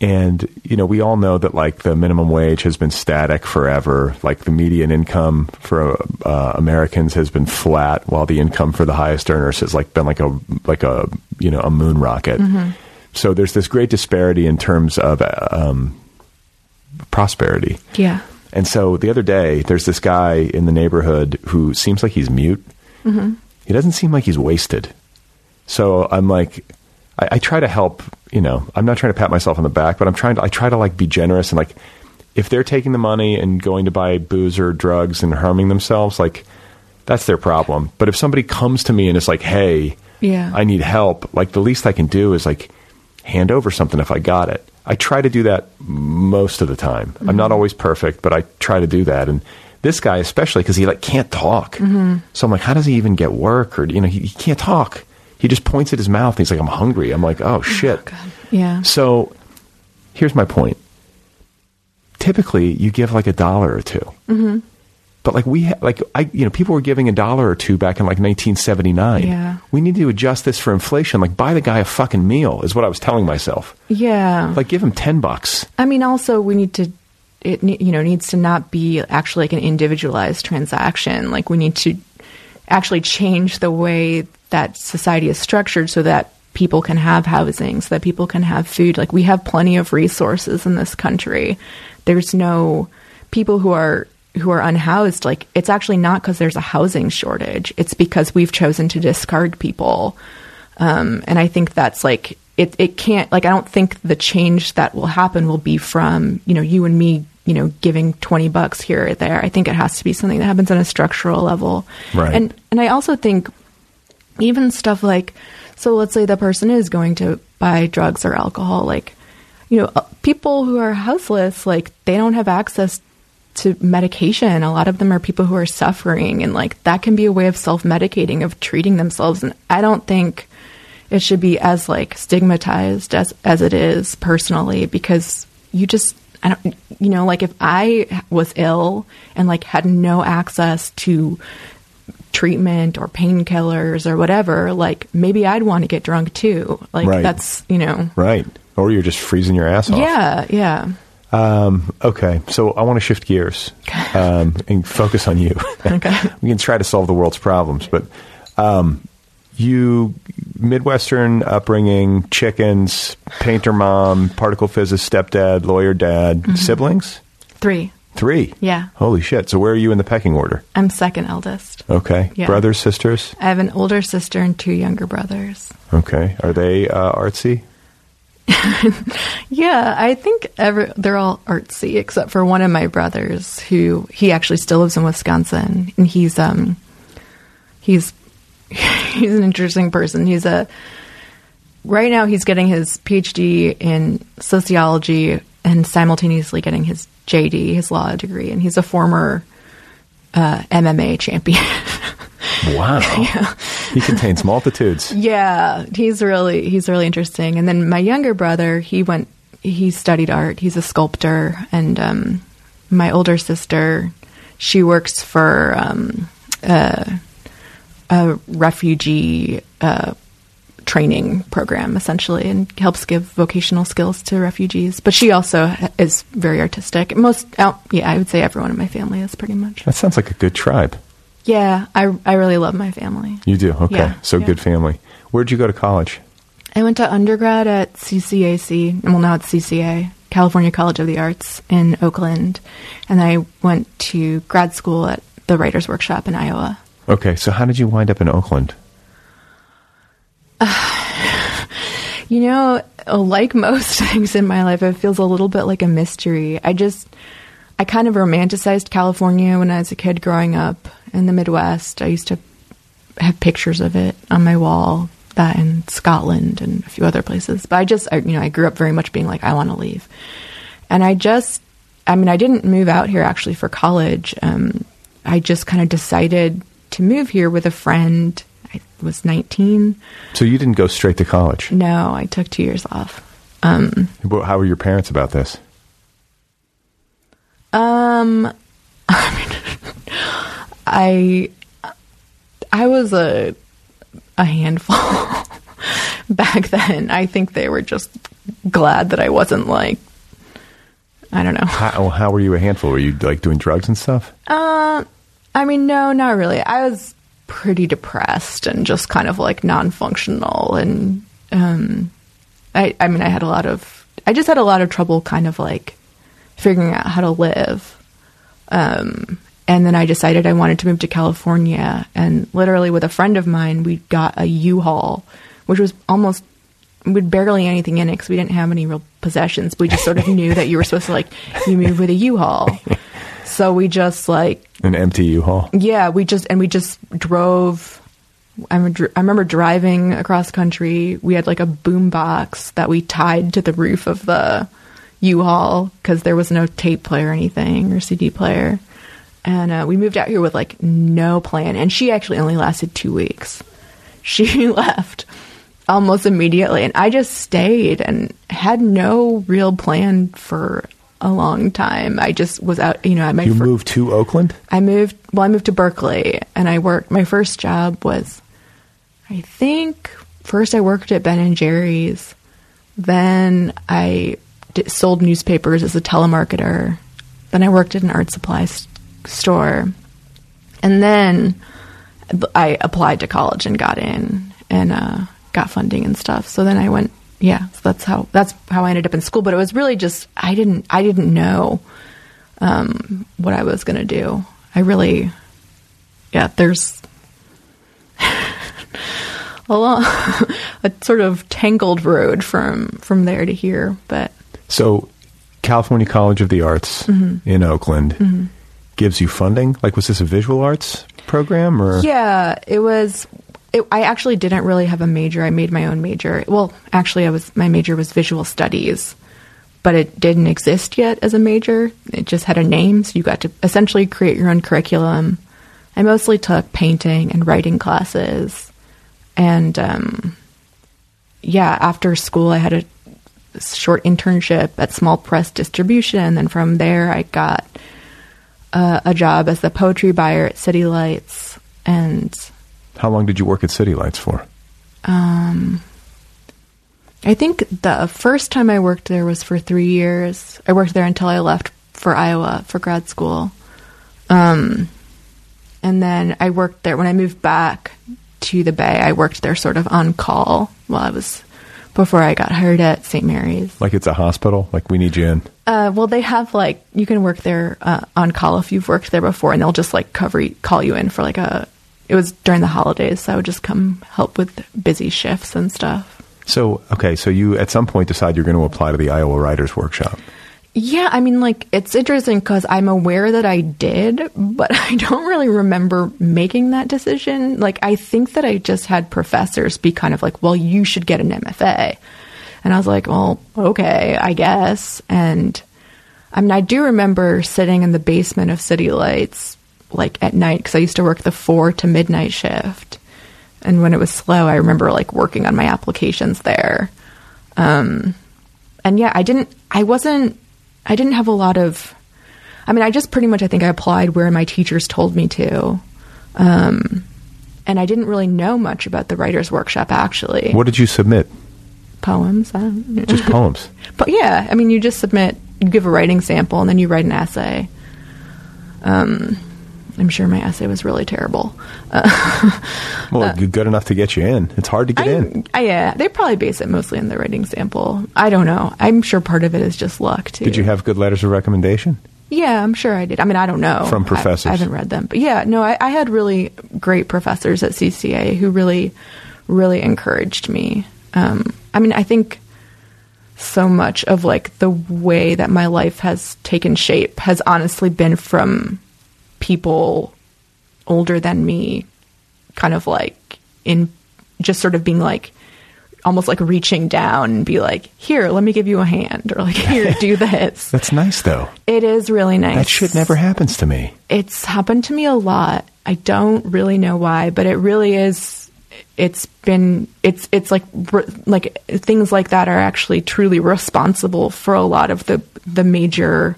And, you know, we all know that like the minimum wage has been static forever. Like the median income for uh, Americans has been flat while the income for the highest earners has like been like a, like a, you know, a moon rocket. So there's this great disparity in terms of, uh, um, prosperity. Yeah. And so the other day, there's this guy in the neighborhood who seems like he's mute. Mm-hmm. He doesn't seem like he's wasted. So I'm like, I, I try to help. You know, I'm not trying to pat myself on the back, but I'm trying to. I try to like be generous and like, if they're taking the money and going to buy booze or drugs and harming themselves, like that's their problem. But if somebody comes to me and is like, hey, Yeah. I need help, like the least I can do is like hand over something if I got it. I try to do that most of the time. I'm not always perfect, but I try to do that. And this guy, especially because he like can't talk, so I'm like, how does he even get work? Or you know, he, he can't talk. He just points at his mouth. And he's like, I'm hungry. I'm like, oh shit. Yeah. So here's my point. Typically, you give like a dollar or 2 mm-hmm. But like we ha- like I you know people were giving a dollar or two back in like 1979. Yeah. we need to adjust this for inflation. Like buy the guy a fucking meal is what I was telling myself. Yeah. Like give him ten bucks. I mean, also we need to, it you know needs to not be actually like an individualized transaction. Like we need to actually change the way that society is structured so that people can have housing, so that people can have food. Like we have plenty of resources in this country. There's no people who are who are unhoused. Like it's actually not because there's a housing shortage. It's because we've chosen to discard people. Um, and I think that's like it. It can't like I don't think the change that will happen will be from you know you and me you know giving twenty bucks here or there. I think it has to be something that happens on a structural level. Right. And and I also think even stuff like so let's say the person is going to buy drugs or alcohol like you know uh, people who are houseless like they don't have access to medication a lot of them are people who are suffering and like that can be a way of self-medicating of treating themselves and i don't think it should be as like stigmatized as as it is personally because you just I don't you know like if I was ill and like had no access to treatment or painkillers or whatever like maybe I'd want to get drunk too like Right. that's you know Right. Or you're just freezing your ass off. yeah yeah Um, okay. So I want to shift gears um, and focus on you. Okay. we can try to solve the world's problems, but um, you Midwestern upbringing, chickens, painter mom, particle physicist stepdad, lawyer dad, siblings? 3 Three. Yeah. Holy shit. So where are you in the pecking order? I'm second eldest Okay. Yeah. Brothers, sisters? I have an older sister and two younger brothers Okay. Are they uh, artsy? Yeah, I think every, they're all artsy except for one of my brothers who he actually still lives in Wisconsin and he's um he's he's an interesting person. He's a right now he's getting his PhD in sociology and simultaneously getting his JD, his law degree, and he's a former uh, MMA champion. Wow. He contains multitudes. Yeah, he's really he's really interesting. And then my younger brother, he went he studied art. He's a sculptor, and um, my older sister, she works for um, a, a refugee uh, training program essentially, and helps give vocational skills to refugees. But she also is very artistic. Most, yeah, I would say everyone in my family is pretty much. That sounds like a good tribe. Yeah, I I really love my family. You do? Okay. Yeah, so yeah. good family. Where'd you go to college? I went to undergrad at CCAC, well now it's CCA, California College of the Arts in Oakland, and I went to grad school at the Writers Workshop in Iowa. Okay. So how did you wind up in Oakland? You know, like most things in my life, it feels a little bit like a mystery. I just, I kind of romanticized California when I was a kid growing up in the Midwest. I used to have pictures of it on my wall, that in Scotland and a few other places. But I just, I, you know, I grew up very much being like, I want to leave. And I just, I mean, I didn't move out here actually for college. Um, I just kind of decided to move here with a friend. I was 19. So you didn't go straight to college. No, I took two years off. Um, How were your parents about this? Um, I I was a a handful back then. I think they were just glad that I wasn't like I don't know. How, how were you a handful? Were you like doing drugs and stuff? Uh, I mean, no, not really. I was pretty depressed and just kind of like non-functional, and um, I, I mean, I had a lot of, I just had a lot of trouble, kind of like figuring out how to live. Um, and then I decided I wanted to move to California, and literally with a friend of mine, we got a U-Haul, which was almost with barely anything in it because we didn't have any real possessions. We just sort of knew that you were supposed to like you move with a U-Haul. So we just like An empty U-Haul. yeah, we just and we just drove. I remember, I remember driving across country. We had like a boom box that we tied to the roof of the U-Haul because there was no tape player or anything or CD player. And uh, we moved out here with like no plan. And she actually only lasted two weeks. She left almost immediately, and I just stayed and had no real plan for a long time. I just was out, you know, at my You fir- moved to Oakland? I moved. Well, I moved to Berkeley, and I worked. My first job was, I think, first I worked at Ben and Jerry's. Then I sold newspapers as a telemarketer. Then I worked at an art supply store, and then I applied to college and got in and uh, got funding and stuff. So then I went. Yeah, so that's how that's how I ended up in school. But it was really just I didn't I didn't know um, what I was going to do. I really, yeah, there's a long, a sort of tangled road from from there to here. But So, California College of the Arts Mm-hmm. in Oakland gives you funding. Like, was this a visual arts program or? yeah, it was. It, I actually didn't really have a major. I made my own major. Well, actually, I was my major was visual studies, but it didn't exist yet as a major. It just had a name, so you got to essentially create your own curriculum. I mostly took painting and writing classes, and um, yeah, after school, I had a short internship at Small Press Distribution, and then from there, I got uh, a job as the poetry buyer at City Lights, and How long did you work at City Lights for? um, I think the first time I worked there was for three years. I worked there until I left for Iowa for grad school. Um, and then I worked there when I moved back to the Bay. I worked there sort of on call while I was before I got hired at St. Mary's. Like, it's a hospital? Like, we need you in? Uh, well, they have like you can work there uh, on call if you've worked there before, and they'll just like cover call you in for like a. It was during the holidays, so I would just come help with busy shifts and stuff. So, okay, so you at some point decide you're going to apply to the Iowa Writers Workshop. Yeah, I mean, like it's interesting because I'm aware that I did, but I don't really remember making that decision. Like, I think that I just had professors be kind of like, "Well, you should get an MFA," and I was like, "Well, okay, I guess." And I mean, I do remember sitting in the basement of City Lights like at night because I used to work the four to midnight shift, and when it was slow, I remember like working on my applications there. Um, and yeah, I didn't, I wasn't, I didn't have a lot of, I mean, I just pretty much, I think I applied where my teachers told me to. Um, and I didn't really know much about the writer's workshop actually. What did you submit? Poems. Just poems. But yeah, I mean, you just submit, you give a writing sample, and then you write an essay. Um, I'm sure my essay was really terrible. Well, good enough to get you in. It's hard to get I, in. I, yeah, they probably base it mostly on the writing sample. I don't know. I'm sure part of it is just luck too. Did you have good letters of recommendation? Yeah, I'm sure I did. I mean, I don't know From I- professors. I, haven't read them, but yeah, no, I, I had really great professors at CCA who really, really encouraged me. Um, I mean, I think so much of like the way that my life has taken shape has honestly been from people older than me, kind of like in just sort of being like almost like reaching down and be like, here, let me give you a hand, or like, here, do this. That's nice, though. It is really nice. That shit never happens to me. It's happened to me a lot. I don't really know why, but it really is. It's been it's it's like like things like that are actually truly responsible for a lot of the the major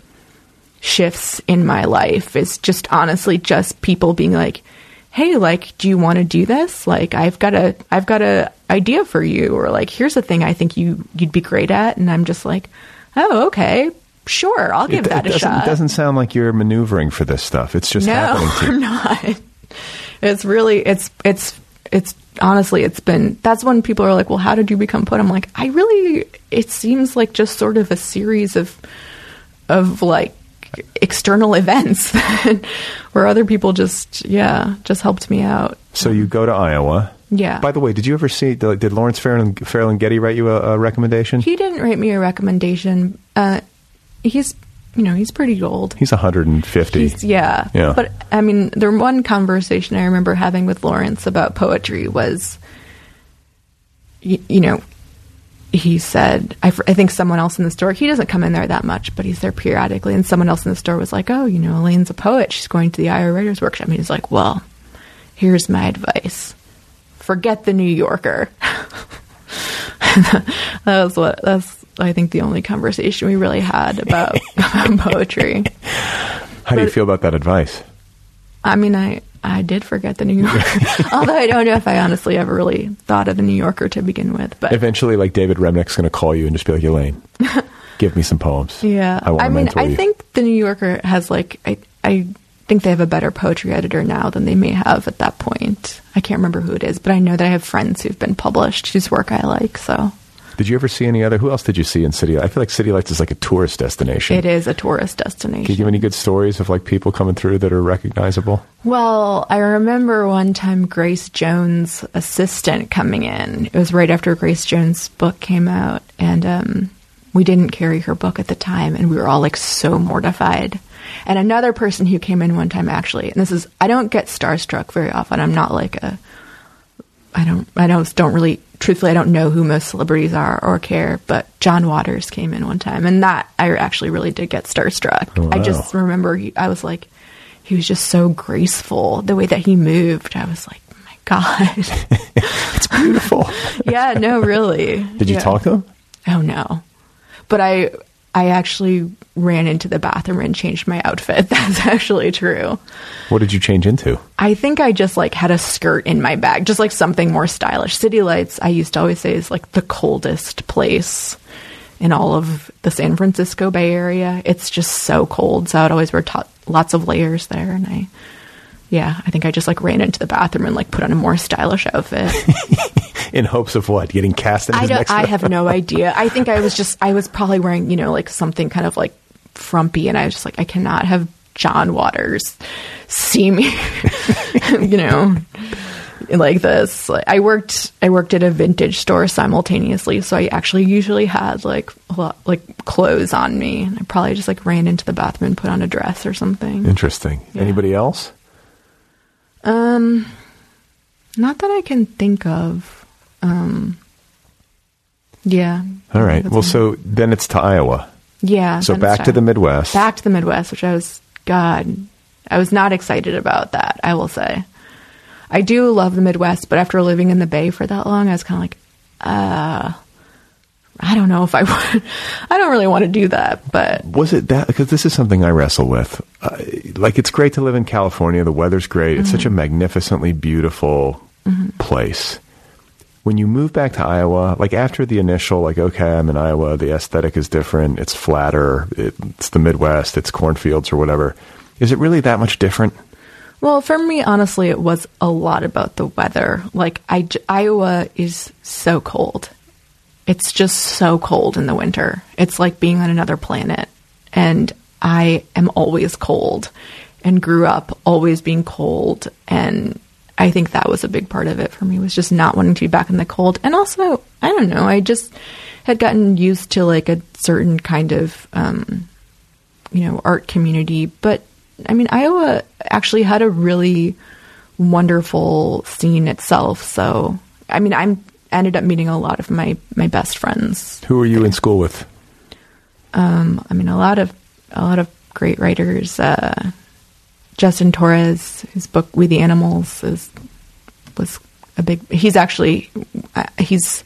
shifts in my life. It's just honestly just people being like, "Hey, like, do you want to do this? Like, I've got a I've got a idea for you, or like, here's a thing I think you you'd be great at," and I'm just like, "Oh, okay." Sure, I'll give it, that it a shot. It doesn't sound like you're maneuvering for this stuff. It's just no, happening to you. I'm not. It's really it's it's it's honestly it's been that's when people are like, well, how did you become put I'm like, I really it seems like just sort of a series of of like external events where other people just yeah just helped me out. So you go to Iowa. Yeah. By the way, did you ever see? Did Lawrence Ferlinghetti write you a, a recommendation? He didn't write me a recommendation. Uh, he's you know he's pretty old. He's 150. He's, yeah. Yeah. But I mean, the one conversation I remember having with Lawrence about poetry was, y- you know, he said, I, I think someone else in the store, he doesn't come in there that much, but he's there periodically. And someone else in the store was like, oh, you know, Elaine's a poet. She's going to the Iowa Writers Workshop. And he's like, well, here's my advice forget the New Yorker. that was what, that's, I think, the only conversation we really had about, about poetry. How do you feel about that advice? I mean, I I did forget the New Yorker, although I don't know if I honestly ever really thought of the New Yorker to begin with. But Eventually, like David Remnick's going to call you and just be like, Elaine, give me some poems. yeah, I to mean, I you. think the New Yorker has like I I think they have a better poetry editor now than they may have at that point. I can't remember who it is, but I know that I have friends who've been published whose work I like. So Did you ever see any other? Who else did you see in City? I feel like City Lights is like a tourist destination. it is a tourist destination. Can you give any good stories of like people coming through that are recognizable? Well, I remember one time Grace Jones' assistant coming in. It was right after Grace Jones' book came out, and um, we didn't carry her book at the time, and we were all like so mortified. And another person who came in one time actually, and this is I don't get starstruck very often. I'm not like a I don't I don't don't really truthfully I don't know who most celebrities are or care, but John Waters came in one time and that I actually really did get starstruck. Oh, I just remember he, I was like he was just so graceful the way that he moved. I was like, oh "My god." It's beautiful. yeah, no really. Did you Yeah. talk to him? Oh no. But I I actually ran into the bathroom and changed my outfit. That's actually true. What did you change into? I think I just like had a skirt in my bag, just like something more stylish. City Lights, I used to always say, is like the coldest place in all of the San Francisco Bay Area. It's just so cold, so I'd always wear to- lots of layers there. And I, yeah, I think I just like ran into the bathroom and like put on a more stylish outfit. In hopes of what? Getting cast in I his next I have no idea. I think I was just. I was probably wearing, you know, like something kind of like frumpy, and I was just like, I cannot have John Waters see me, you know, like this. Like, I worked. I worked at a vintage store simultaneously, so I actually usually had like a lot, like clothes on me. And I probably just like ran into the bathroom and put on a dress or something. Interesting. Yeah. Anybody else? Um, not that I can think of. Um, yeah. All right. Well, so then it's to Iowa. Yeah. So back it's to the. Midwest. Back to the Midwest, which I was, God, I was not excited about that, I will say. I do love the Midwest, but after living in the Bay for that long, I was kind of like, uh, I don't know if I would. I don't really want to do that, but Was it that? Because this is something I wrestle with. Uh, like, it's great to live in California. The weather's great. It's such Mm-hmm. a magnificently beautiful place. When you move back to Iowa, like after the initial, like, okay, I'm in Iowa, the aesthetic is different. It's flatter. It's the Midwest. It's cornfields or whatever. Is it really that much different? Well, for me, honestly, it was a lot about the weather. Like, I, Iowa is so cold. It's just so cold in the winter. It's like being on another planet. And I am always cold and grew up always being cold. And I think that was a big part of it for me was just not wanting to be back in the cold. And also, I don't know, I just had gotten used to like a certain kind of, um, you know, art community. But I mean, Iowa actually had a really wonderful scene itself. So, I mean, I'm ended up meeting a lot of my my best friends. Who were you in school with? Um, I mean, a lot of a lot of great writers. Uh, Justin Torres, his book We the Animals is was a big. He's actually uh, he's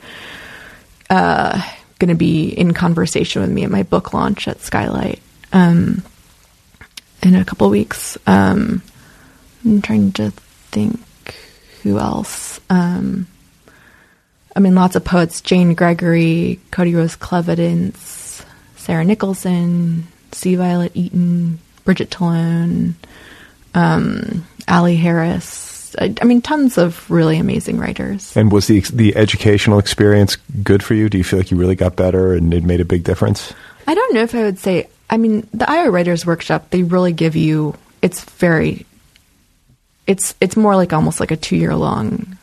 uh, going to be in conversation with me at my book launch at Skylight um, in a couple of weeks. Um, I'm trying to think who else. Um, I mean, lots of poets: Jane Gregory, Cody Rose Clevidence, Sarah Nicholson, C. Violet Eaton, Bridget Talone, um, Ali Harris. I, I, mean, tons of really amazing writers. And was the the educational experience good for you? Do you feel like you really got better and it made a big difference? I don't know if I would say. I mean, the Iowa Writers Workshop they really give you. It's very. It's it's more like almost like a two year long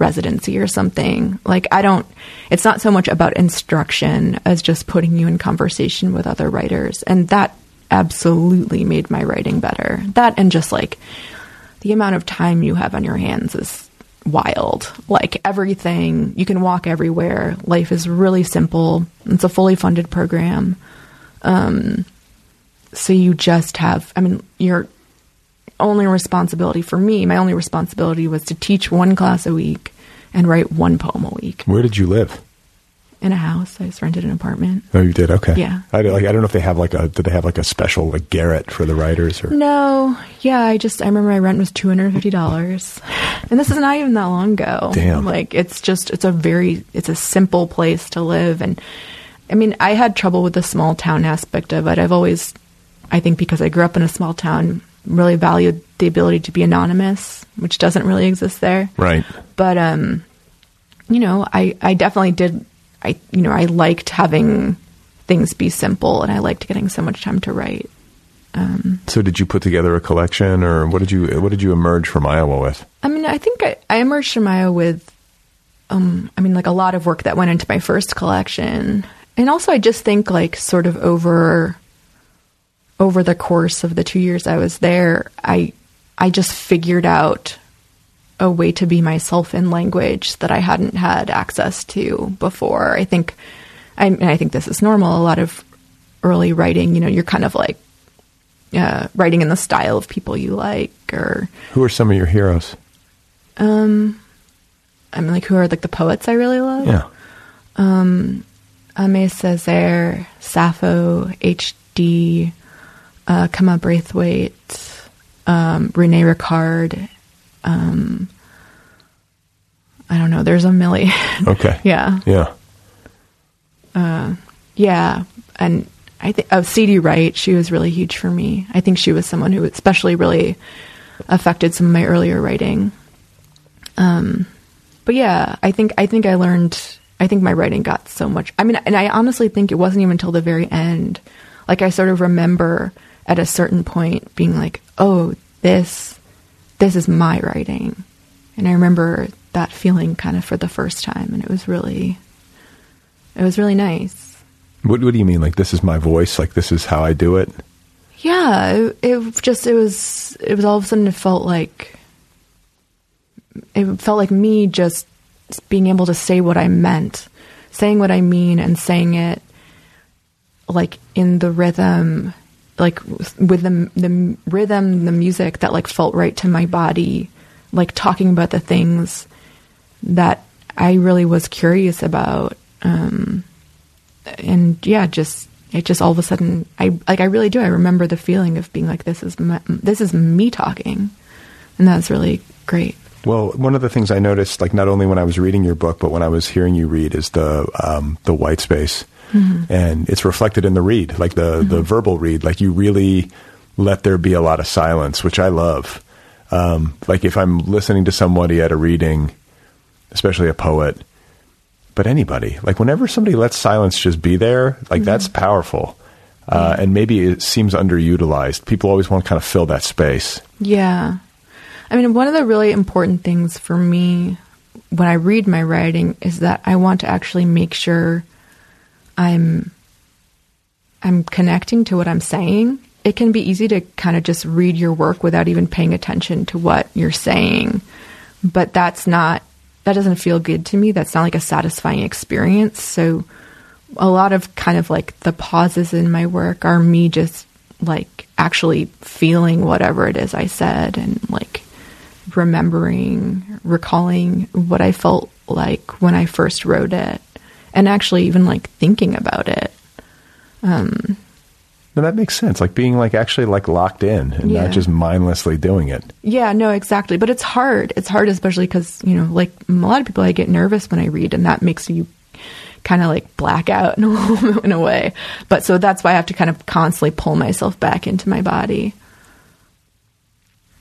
residency or something. Like I don't. It's not so much about instruction as just putting you in conversation with other writers, and that absolutely made my writing better. That and just like the amount of time you have on your hands is wild. Like everything, you can walk everywhere. Life is really simple. It's a fully funded program. Um, so you just have, I mean, your only responsibility for me, my only responsibility was to teach one class a week and write one poem a week. Where did you live? in a house. I just rented an apartment. Oh, you did? Okay. Yeah. I, like, I don't know if they have like a, did they have like a special like garret for the writers or? No. Yeah. I just, I remember my rent was $250. and this is not even that long ago. Damn. Like it's just, it's a very, it's a simple place to live. And I mean, I had trouble with the small town aspect of it. I've always, I think because I grew up in a small town, really valued the ability to be anonymous, which doesn't really exist there. Right. But, um, you know, I, I definitely did I you know I liked having things be simple, and I liked getting so much time to write. Um, so did you put together a collection, or what did you what did you emerge from Iowa with? I mean, I think I, I emerged from Iowa with, um, I mean, like a lot of work that went into my first collection, and also I just think like sort of over over the course of the two years I was there, I I just figured out a way to be myself in language that I hadn't had access to before. I think, I, I think this is normal. A lot of early writing, you know, you're kind of like uh, writing in the style of people you like, or who are some of your heroes? Um, I mean, like who are like the poets I really love? Yeah. Um, Aimé Césaire, Sappho, H.D., uh, Kamau Brathwaite, um, Rene Ricard, um, I don't know. There's a million. Okay. yeah. Yeah. Uh, yeah, and I think oh, C.D. Wright. She was really huge for me. I think she was someone who especially really affected some of my earlier writing. Um, but yeah, I think I think I learned. I think my writing got so much. I mean, and I honestly think it wasn't even until the very end. Like I sort of remember at a certain point being like, "Oh, this this is my writing. And I remember that feeling kind of for the first time and it was really it was really nice. What what do you mean like this is my voice, like this is how I do it? Yeah, it, it just it was it was all of a sudden it felt like it felt like me just being able to say what I meant, saying what I mean and saying it like in the rhythm like with the the rhythm, the music that like felt right to my body, like talking about the things that I really was curious about. Um, and yeah, just it just all of a sudden I like I really do. I remember the feeling of being like this is my, this is me talking, and that's really great. Well, one of the things I noticed, like not only when I was reading your book, but when I was hearing you read, is the um, the white space Mm-hmm. And it's reflected in the read, like the, mm-hmm. the verbal read. Like you really let there be a lot of silence, which I love. Um, like if I'm listening to somebody at a reading, especially a poet, but anybody, like whenever somebody lets silence just be there, like mm-hmm. that's powerful. Uh, and maybe it seems underutilized. People always want to kind of fill that space. Yeah. I mean, one of the really important things for me when I read my writing is that I want to actually make sure I'm I'm connecting to what I'm saying, it can be easy to kind of just read your work without even paying attention to what you're saying. But that's not that doesn't feel good to me. That's not like a satisfying experience. So a lot of kind of like the pauses in my work are me just like actually feeling whatever it is I said and like remembering, recalling what I felt like when I first wrote it and actually even like thinking about it. Um, no, that makes sense. Like being like actually like locked in and Yeah. not just mindlessly doing it. Yeah, no, exactly. But it's hard. It's hard, especially because, you know, like a lot of people, I get nervous when I read, and that makes you kind of like black out in a, in a way. But so that's why I have to kind of constantly pull myself back into my body.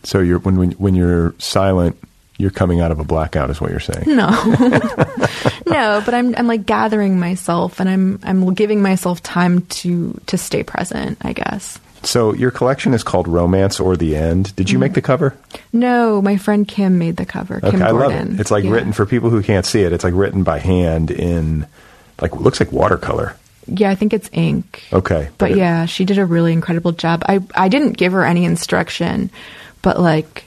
So you're when when, when you're silent, you're coming out of a blackout, is what you're saying. No, no, but I'm I'm like gathering myself, and I'm I'm giving myself time to to stay present. I guess. So your collection is called Romance or the End. Did you Mm-hmm. make the cover? No, my friend Kim made the cover. Kim Okay, I love Gordon. it. It's like Yeah. written for people who can't see it. It's like written by hand in like looks like watercolor. Yeah, I think it's ink. Okay, But it- yeah, she did a really incredible job. I I didn't give her any instruction, but like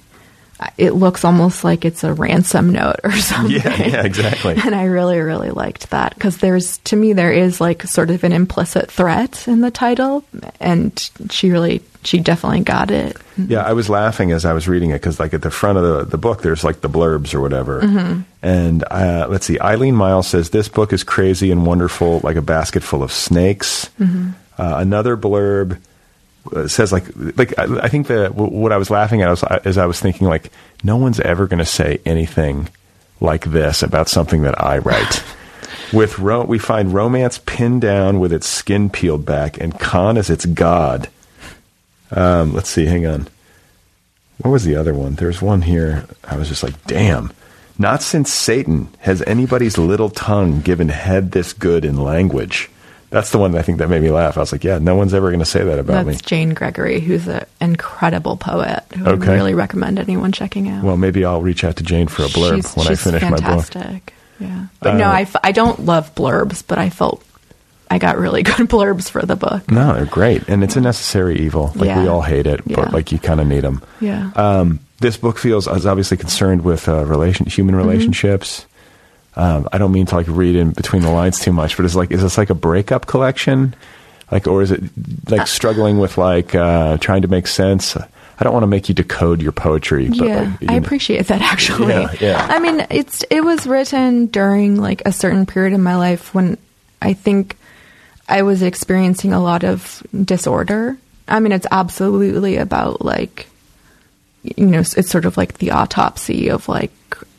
it looks almost like it's a ransom note or something. Yeah, yeah, exactly. And I really really liked that cuz there's to me there is like sort of an implicit threat in the title and she really she definitely got it. Yeah, I was laughing as I was reading it because, like, at the front of the, the book, there's like the blurbs or whatever. And uh, let's see, Eileen Myles says this book is crazy and wonderful, like a basket full of snakes. Uh, another blurb says like like I, I think that w- what I was laughing at was as I was thinking like no one's ever going to say anything like this about something that I write. With ro- we find romance pinned down with its skin peeled back, and Kahn as its god. Um, let's see, hang on. What was the other one? There's one here. I was just like, damn. Not since Satan has anybody's little tongue given head this good in language. That's the one that I think that made me laugh. I was like, yeah, no one's ever going to say that about That's me. Jane Gregory, who's an incredible poet who Okay. I really recommend anyone checking out. Well, maybe I'll reach out to Jane for a blurb she's, when I she's finish my book. fantastic. Yeah, but no, Uh, I, f- I don't love blurbs, but I felt I got really good blurbs for the book. No, they're great, and it's a necessary evil. Like we all hate it, Yeah. but like you kind of need them. Yeah. Um, this book feels is obviously concerned with uh, relation human Mm-hmm. Um, I don't mean to like read in between the lines too much, but it's like is this like a breakup collection, like or is it Uh, like struggling with like uh, trying to make sense? I don't want to make you decode your poetry, but yeah, like, you I know- appreciate that actually. Yeah, yeah. I mean, it's it was written during like a certain period in my life when I think I was experiencing a lot of disorder. I mean, it's absolutely about like you know, it's sort of like the autopsy of like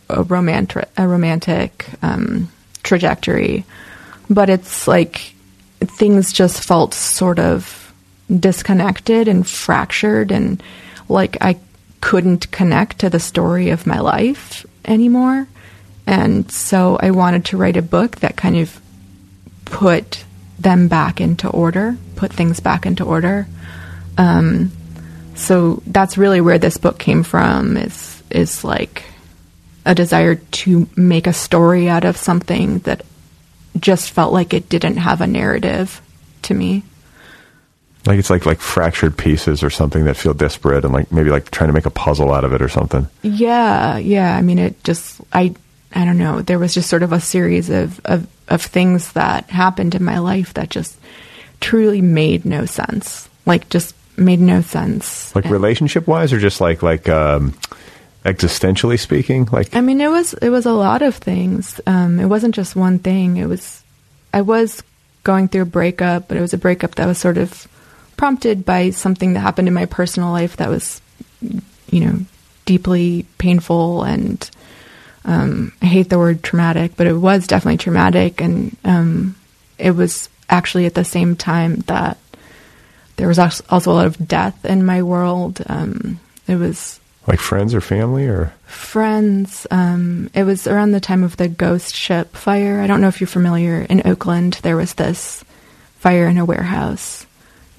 a romantic a romantic um, trajectory, but it's like things just felt sort of disconnected and fractured and like I couldn't connect to the story of my life anymore. And so I wanted to write a book that kind of put them back into order, put things back into order. Um, so that's really where this book came from is is like a desire to make a story out of something that just felt like it didn't have a narrative to me. like it's like like fractured pieces or something that feel disparate, and like maybe like trying to make a puzzle out of it or something. Yeah, yeah. I mean, it just I I don't know. There was just sort of a series of of, of things that happened in my life that just truly made no sense. Like just made no sense. Like relationship wise, or just like like um, existentially speaking, like I mean, it was it was a lot of things. Um, it wasn't just one thing. It was I was going through a breakup, but it was a breakup that was sort of prompted by something that happened in my personal life that was, you know, deeply painful and um, I hate the word traumatic, but it was definitely traumatic, and um, it was actually at the same time that there was also a lot of death in my world. Um, it was like friends or family or friends. Um, it was around the time of the ghost ship fire. I don't know if you're familiar. In Oakland, there was this fire in a warehouse,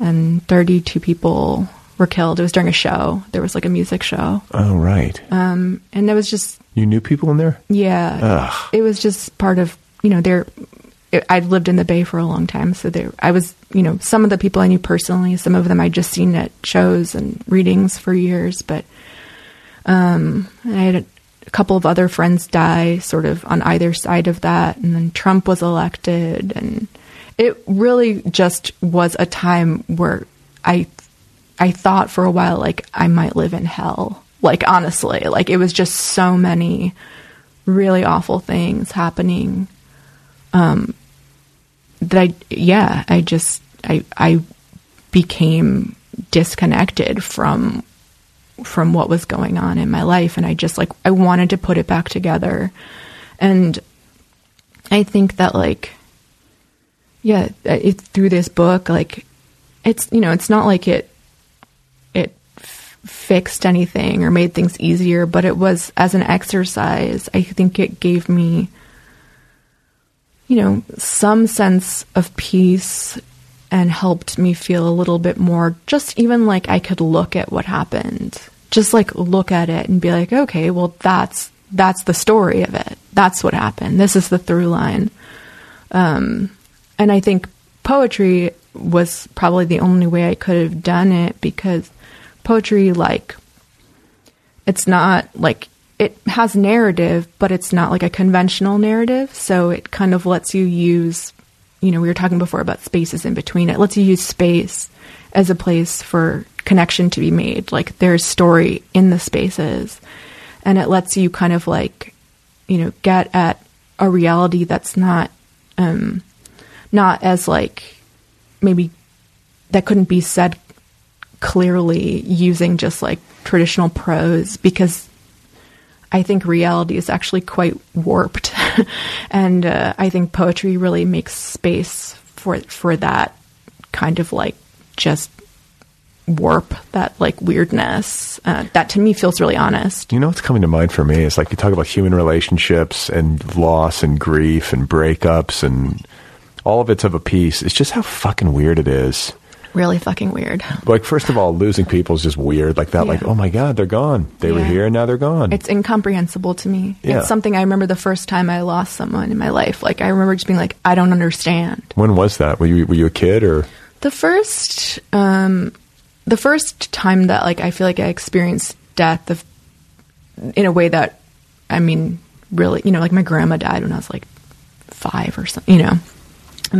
and 32 people were killed. It was during a show. There was like a music show, oh right, um, and it was just you knew people in there. yeah. Ugh. It was just part of you know there. I'd lived in the Bay for a long time, so there I was. You know, some of the people I knew personally, some of them I'd just seen at shows and readings for years, but um, I had a, a couple of other friends die, sort of on either side of that, and then Trump was elected, and it really just was a time where I I thought for a while like I might live in hell. Like honestly, like it was just so many really awful things happening. Um, that I yeah, I just I I became disconnected from from what was going on in my life and I just like I wanted to put it back together. And I think that like yeah, uh, it, through this book like it's you know, it's not like it it f- fixed anything or made things easier, but it was as an exercise, I think it gave me you know, some sense of peace and helped me feel a little bit more just even like I could look at what happened. Just like look at it and be like, okay, well that's that's the story of it. That's what happened. This is the through line. Um, and I think poetry was probably the only way I could have done it because poetry like it's not like it has narrative, but it's not like a conventional narrative. So it kind of lets you use, you know, we were talking before about spaces in between. It lets you use space as a place for connection to be made. Like there's story in the spaces. And it lets you kind of like, you know, get at a reality that's not, um, not as like maybe that couldn't be said clearly using just like traditional prose because I think reality is actually quite warped, and uh, I think poetry really makes space for for that kind of like just warp that like weirdness uh, that to me feels really honest. You know what's coming to mind for me is like you talk about human relationships and loss and grief and breakups and all of it's of a piece. It's just how fucking weird it is really fucking weird. Like, first of all, losing people is just weird. Like that, yeah. like, oh my God, they're gone. They yeah. were here and now they're gone. It's incomprehensible to me. Yeah. It's something I remember the first time I lost someone in my life. Like, I remember just being like, I don't understand. When was that? Were you, were you a kid or? The first, um, the first time that like I feel like I experienced death of, in a way that, I mean, really, you know, like my grandma died when I was like five or something, you know,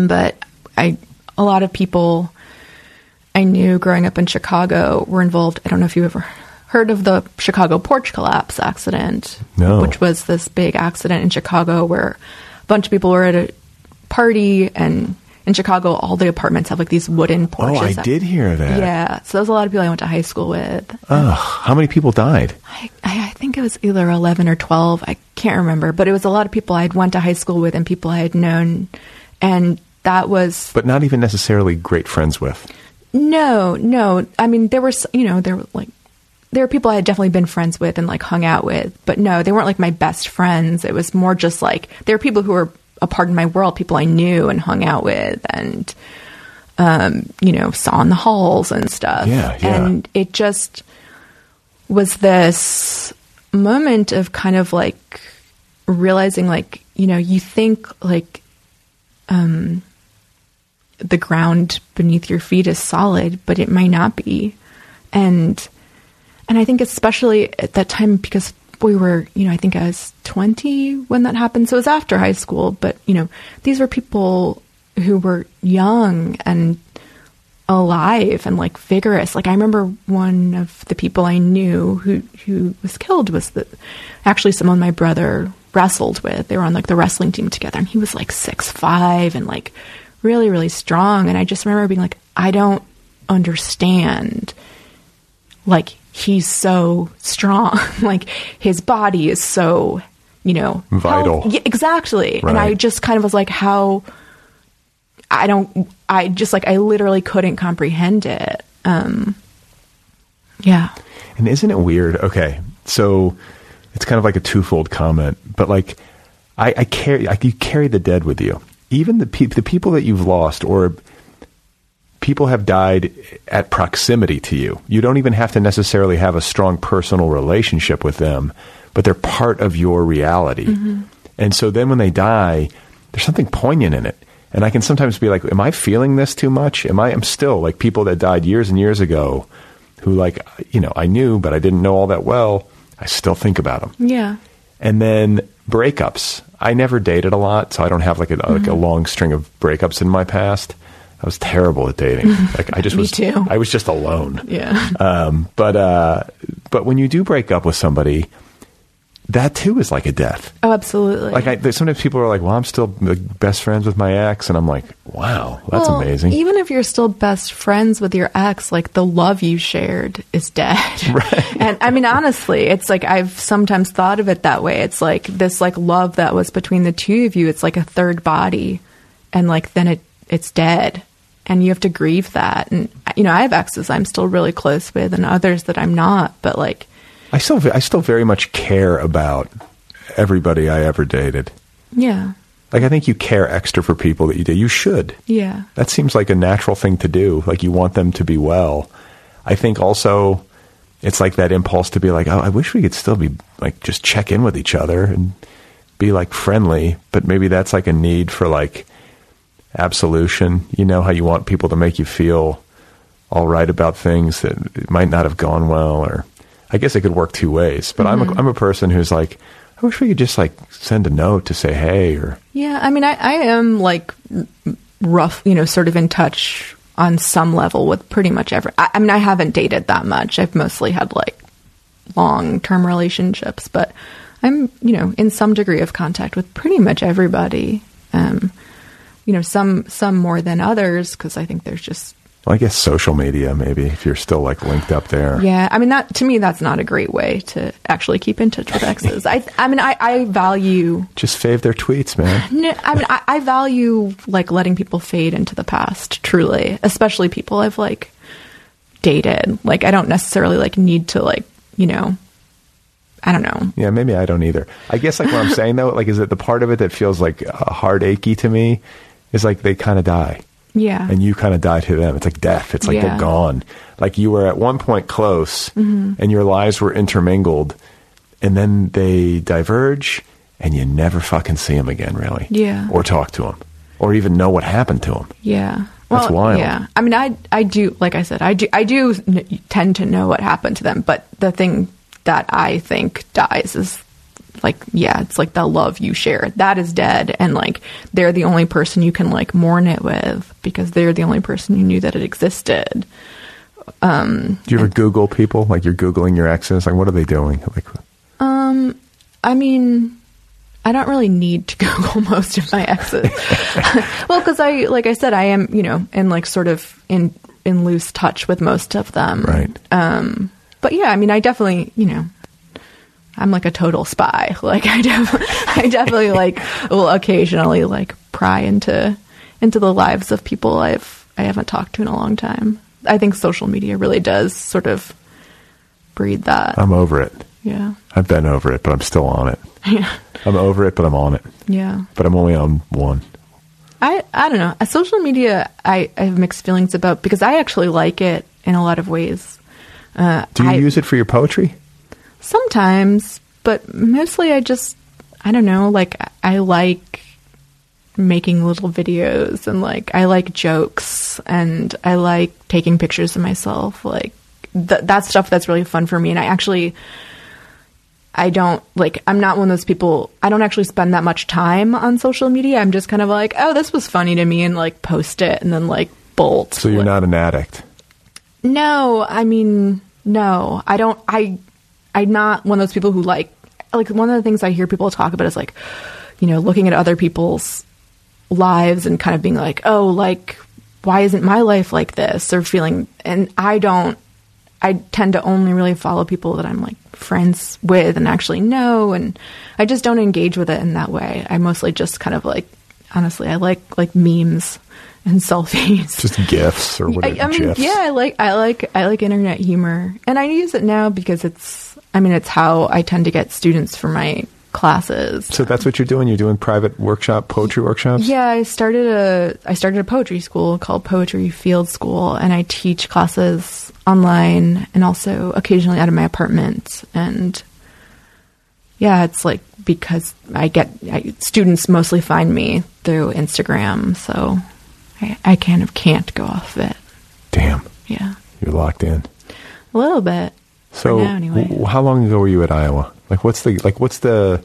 but I, a lot of people I knew growing up in Chicago were involved. I don't know if you ever heard of the Chicago porch collapse accident, no. which was this big accident in Chicago where a bunch of people were at a party and in Chicago, all the apartments have like these wooden oh, porches. Oh, I did hear that. Yeah, so there's a lot of people I went to high school with. Oh, how many people died? I, I, think it was either 11 or 12. I can't remember, but it was a lot of people I'd went to high school with and people I had known, and that was. But not even necessarily great friends with. No, no. I mean, there were, you know, there were like, there were people I had definitely been friends with and like hung out with, but no, they weren't like my best friends. It was more just like, there were people who were a part of my world, people I knew and hung out with and, um, you know, saw in the halls and stuff. Yeah, yeah. And it just was this moment of kind of like realizing like, you know, you think like, um, the ground beneath your feet is solid, but it might not be. And and I think especially at that time because we were, you know, I think I was 20 when that happened. So it was after high school, but you know, these were people who were young and alive and like vigorous. Like I remember one of the people I knew who who was killed was the actually someone my brother wrestled with. They were on like the wrestling team together and he was like six five and like really, really strong. And I just remember being like, I don't understand. Like, he's so strong. like, his body is so, you know, vital. Yeah, exactly. Right. And I just kind of was like, how. I don't, I just like, I literally couldn't comprehend it. Um, yeah. And isn't it weird? Okay. So it's kind of like a twofold comment, but like, I, I carry, I, you carry the dead with you even the pe- the people that you've lost or people have died at proximity to you. You don't even have to necessarily have a strong personal relationship with them, but they're part of your reality. Mm-hmm. And so then when they die, there's something poignant in it. And I can sometimes be like, am I feeling this too much? Am I, I'm still like people that died years and years ago who like, you know, I knew, but I didn't know all that well. I still think about them. Yeah. And then breakups. I never dated a lot, so I don't have like a, mm-hmm. like a mm-hmm. long string of breakups in my past. I was terrible at dating. Like I just Me was. too. I was just alone. Yeah. Um, but uh, but when you do break up with somebody, that too is like a death. Oh, absolutely. Like I, sometimes people are like, "Well, I'm still best friends with my ex," and I'm like, "Wow, that's Well, amazing." Even if you're still best friends with your ex, like the love you shared is dead. Right. And I mean, honestly, it's like I've sometimes thought of it that way. It's like this like love that was between the two of you. It's like a third body, and like then it it's dead, and you have to grieve that. And you know, I have exes I'm still really close with, and others that I'm not. But like, I still I still very much care about everybody I ever dated. yeah, Like I think you care extra for people that you date. You should. yeah, That seems like a natural thing to do. Like you want them to be well. I think also it's like that impulse to be like, oh, I wish we could still be like just check in with each other and be like friendly. But maybe that's like a need for like absolution. You know how you want people to make you feel all right about things that might not have gone well, or I guess it could work two ways. But I'm a, I'm a person who's like, I wish we could just like send a note to say hey or Yeah, I mean, I, I am like rough, you know, sort of in touch on some level with pretty much every. I, I mean, I haven't dated that much. I've mostly had like long term relationships, but I'm, you know, in some degree of contact with pretty much everybody. Um, you know, some some more than others because I think there's just I guess social media maybe if you're still like linked up there. yeah. I mean, that to me, that's not a great way to actually keep in touch with exes. I I mean, I, I value Just fave their tweets, man. No, I mean, I, I value like letting people fade into the past, truly, especially people I've like dated. Like, I don't necessarily like need to like, you know, I don't know. Yeah, maybe I don't either. I guess like what I'm saying though, like is that the part of it that feels like uh, hard achy to me is like they kind of die Yeah. and you kind of die to them. It's like death. It's like Yeah. they're gone. Like you were at one point close Mm-hmm. and your lives were intermingled and then they diverge and you never fucking see them again really. Yeah. Or talk to them or even know what happened to them. yeah. That's well, wild. Yeah. I mean, I I do like I said, I do I do n- tend to know what happened to them, but the thing that I think dies is like yeah, it's like the love you share. That is dead and like they're the only person you can like mourn it with because they're the only person you knew that it existed. um Do you ever Google people? Like you're Googling your exes? Like what are they doing? Like um I mean, I don't really need to Google most of my exes. well, because I, like I said, I am, you know, in like sort of in in loose touch with most of them. right. Um, but yeah, I mean, I definitely, you know, I'm like a total spy. Like I definitely, I definitely like will occasionally like pry into into the lives of people I've I haven't talked to in a long time. I think social media really does sort of breed that. I'm over it. yeah. I've been over it, but I'm still on it. Yeah. I'm over it, but I'm on it. Yeah. But I'm only on one. I I don't know. Uh, Social media, I, I have mixed feelings about because I actually like it in a lot of ways. Uh, Do you I- use it for your poetry? Sometimes, but mostly I just I don't know. Like I like making little videos and like I like jokes and I like taking pictures of myself. Like th- that stuff that's really fun for me. And I actually. I don't like I'm not one of those people I don't actually spend that much time on social media. I'm just kind of like, oh, this was funny to me and like post it and then like bolt. So you're Like- not an addict. no, I mean, no. I don't I I'm not one of those people who like like one of the things I hear people talk about is like, you know, looking at other people's lives and kind of being like, "Oh, like why isn't my life like this?" or feeling and I don't I tend to only really follow people that I'm like friends with and actually know and I just don't engage with it in that way. I mostly just kind of like honestly, I like like memes and selfies. Just gifs or I, whatever. I mean, GIFs. yeah, I like I like I like internet humor, and I use it now because it's. I mean, it's how I tend to get students for my classes. So that's what you're doing. You're doing private workshop poetry workshops. Yeah, I started a I started a poetry school called Poetry Field School, and I teach classes online and also occasionally out of my apartment. And yeah, it's like because I get I, students mostly find me through Instagram, so I, I kind of can't go off it. Damn, Yeah, you're locked in. a little bit. So now, anyway. w- how long ago were you at Iowa? Like what's the like what's the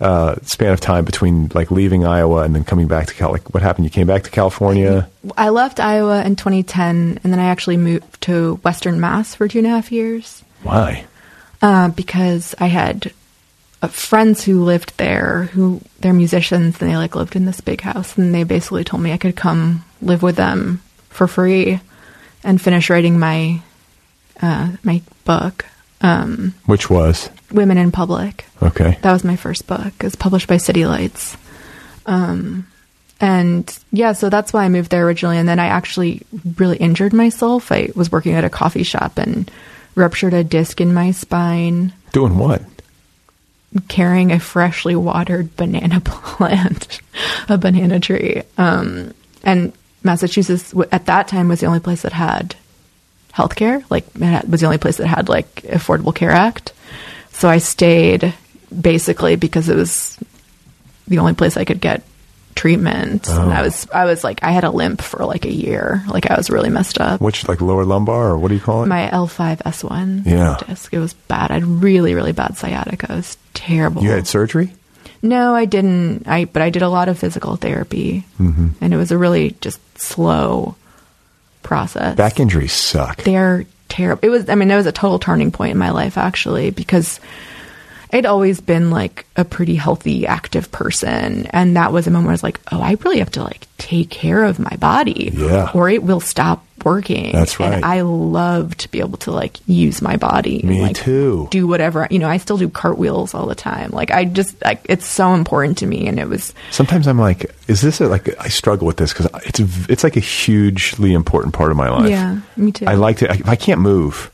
uh, span of time between like leaving Iowa and then coming back to Cal? Like, what happened? You came back to California. I left Iowa in 2010, and then I actually moved to Western Mass for two and a half years Why? uh, because I had uh, friends who lived there who they're musicians and they like lived in this big house and they basically told me I could come live with them for free and finish writing my uh, my book um, Which was Women in Public. okay. That was my first book. It was published by City Lights. Um, and yeah, so that's why I moved there originally. And then I actually really injured myself. I was working at a coffee shop and ruptured a disc in my spine Doing what? carrying a freshly watered banana plant, a banana tree. Um, and Massachusetts at that time was the only place that had healthcare. Like it had- was the only place that had like Affordable Care Act. So I stayed basically because it was the only place I could get treatment. And I was I was like I had a limp for like a year. Like I was really messed up. Which like lower lumbar or what do you call it? My L5S1 Yeah. disc. It was bad. I had really, really bad sciatica. It was terrible. you had surgery. No, I didn't. I but I did a lot of physical therapy, Mm-hmm. and it was a really just slow process. Back injuries suck. they're terrible. It was. I mean, it was a total turning point in my life actually because I'd always been like a pretty healthy, active person, and that was a moment where I was like, oh, I really have to like take care of my body, Yeah. or it will stop working. That's right. And I love to be able to like use my body. Me like, too. Do whatever you know. I still do cartwheels all the time. Like I just like it's so important to me, and it was Sometimes I'm like, is this a, like I struggle with this because it's it's like a hugely important part of my life. Yeah, me too. I like to. If I can't move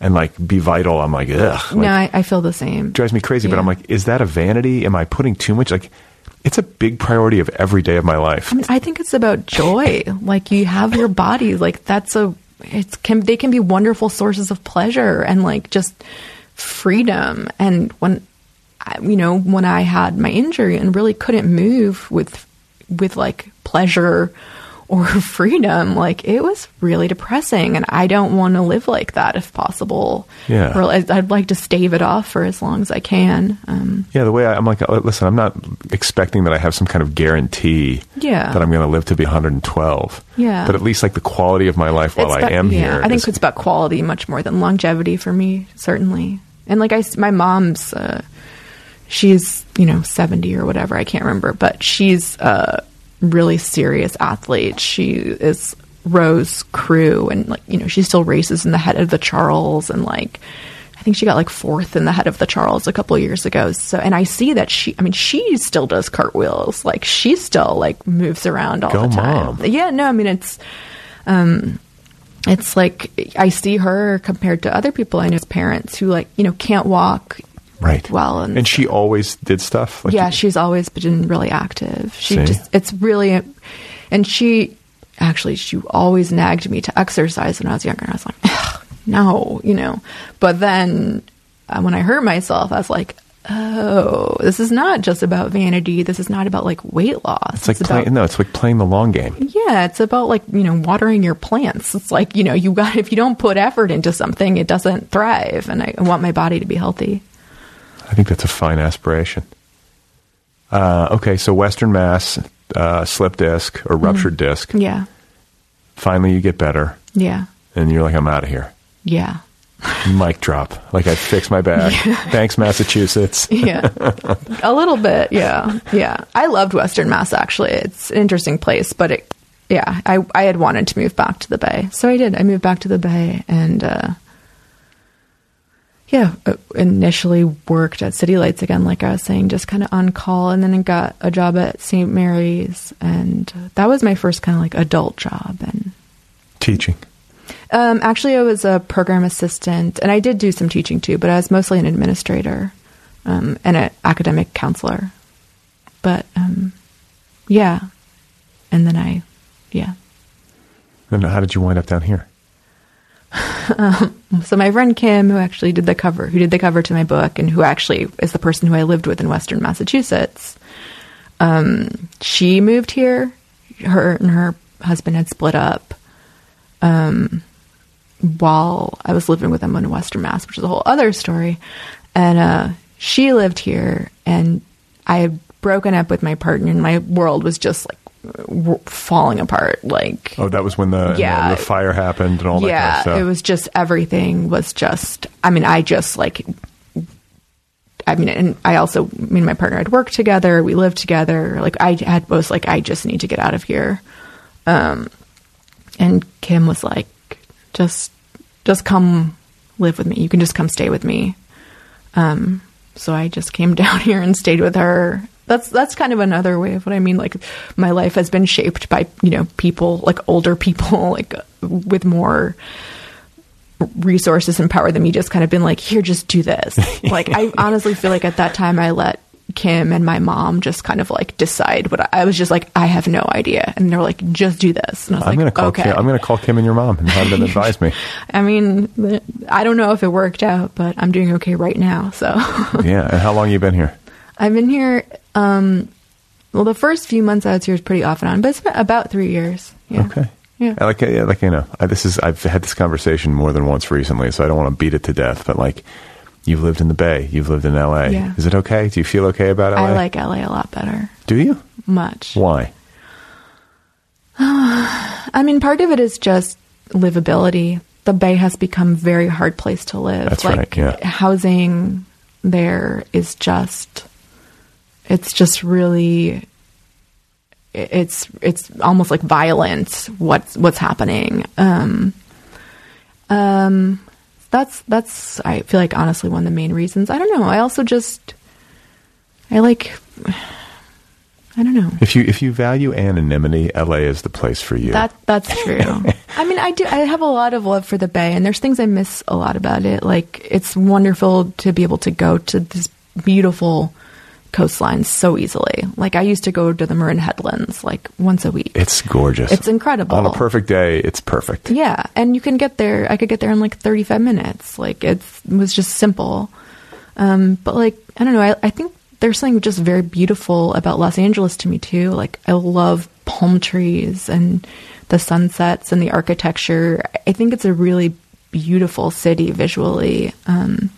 and like be vital, I'm like, ugh. Like, no, I, I feel the same. drives me crazy. But I'm like, is that a vanity? Am I putting too much? Like, it's a big priority of every day of my life. I mean, I think it's about joy. like you have your body. Like that's a. It's can they can be wonderful sources of pleasure and like just freedom. And when, you know, when I had my injury and really couldn't move with, with like pleasure or freedom, like it was really depressing. And I don't want to live like that if possible. Yeah. Or I'd like to stave it off for as long as I can. Um, Yeah, the way I, I'm like, uh, listen, I'm not expecting that I have some kind of guarantee Yeah. that I'm going to live to be 112. Yeah. But at least like the quality of my life while It's I am yeah, here. I think is- it's about quality much more than longevity for me, certainly. And like I, my mom's, uh, she's you know seventy or whatever, I can't remember, but she's a really serious athlete. She is rows Crew, and like you know she still races in the head of the Charles, and like I think she got like fourth in the head of the Charles a couple of years ago. So, and I see that she, I mean, she still does cartwheels. Like she still like moves around all Go the time. mom. Yeah, no, I mean it's um it's like I see her compared to other people I know's parents who like you know can't walk right. well and, and she always did stuff. Like, yeah she's always been really active she See? just it's really and she actually she always nagged me to exercise when I was younger and I was like "Ugh, no you know but then uh, when I hurt myself I was like oh this is not just about vanity this is not about like weight loss It's like about playing. No, it's like playing the long game. yeah, it's about like, you know, watering your plants. It's like, you know, you got if you don't put effort into something, it doesn't thrive and I want my body to be healthy. I think that's a fine aspiration. Uh, okay, so Western Mass, uh, slip disc or ruptured disc. Yeah. Finally, you get better, Yeah. and you're like, I'm out of here. Yeah. Mic drop. Like I fixed my bag. Thanks, Massachusetts. Yeah. a little bit. Yeah. Yeah. I loved Western Mass actually. It's an interesting place, but it yeah, I I had wanted to move back to the Bay. So I did. I moved back to the Bay and uh yeah, uh, initially worked at City Lights again, like I was saying, just kind of on call, and then I got a job at St. Mary's, and that was my first kind of like adult job. And Teaching. um, actually, I was a program assistant, and I did do some teaching too, but I was mostly an administrator um, and an academic counselor. But um, yeah, and then I, yeah. And how did you wind up down here? So my friend Kim, who actually did the cover, who did the cover to my book, and who actually is the person who I lived with in Western Massachusetts, um, she moved here. Her and her husband had split up um, while I was living with them in Western Mass, which is a whole other story. And uh, she lived here, and I had broken up with my partner, and my world was just like falling apart. Like, Oh, that was when the, Yeah. the fire happened and all that yeah, kind of stuff. it was just everything was just. I mean, I just like. I mean, and I also, me and my partner had worked together. We lived together. Like, I had was like, I just need to get out of here. Um, and Kim was like, just, just come live with me. You can just come stay with me. Um, so I just came down here and stayed with her. That's that's kind of another way of what I mean. Like my life has been shaped by you know people like older people like with more resources and power than me. Just kind of been like, here, just do this. like I honestly feel like at that time I let Kim and my mom just kind of like decide what I, I was just like I have no idea, and they're like, just do this. And I was I'm like, gonna call okay. Kim. I'm gonna call Kim and your mom and have them advise me. I mean, I don't know if it worked out, but I'm doing okay right now. So. Yeah. And how long you been here? I've been here. Um, well, the first few months I was here was pretty off and on, but it's been about three years. Yeah. Okay. Yeah. I like, yeah, like you know, I, this is I've had this conversation more than once recently, so I don't want to beat it to death. But like, you've lived in the Bay, you've lived in L.A. Yeah. Is it okay? Do you feel okay about L.A.? I like LA a lot better. Do you? Much. Why? I mean, part of it is just livability. The Bay has become a very hard place to live. That's like right, yeah. housing there is just it's just really it's it's almost like violent what's what's happening. Um um that's that's I feel like honestly one of the main reasons. I don't know. I also just I like I don't know. If you if you value anonymity, L.A. is the place for you. That that's true. I mean, I do. I have a lot of love for the Bay, and there's things I miss a lot about it. Like it's wonderful to be able to go to this beautiful coastline so easily. Like I used to go to the Marin Headlands like once a week. it's gorgeous. It's incredible. On a perfect day, it's perfect. Yeah, and you can get there. I could get there in like 35 minutes. Like it's, it was just simple. Um, but like I don't know. I, I think there's something just very beautiful about Los Angeles to me too. Like I love palm trees and the sunsets and the architecture. I think it's a really beautiful city visually. Um,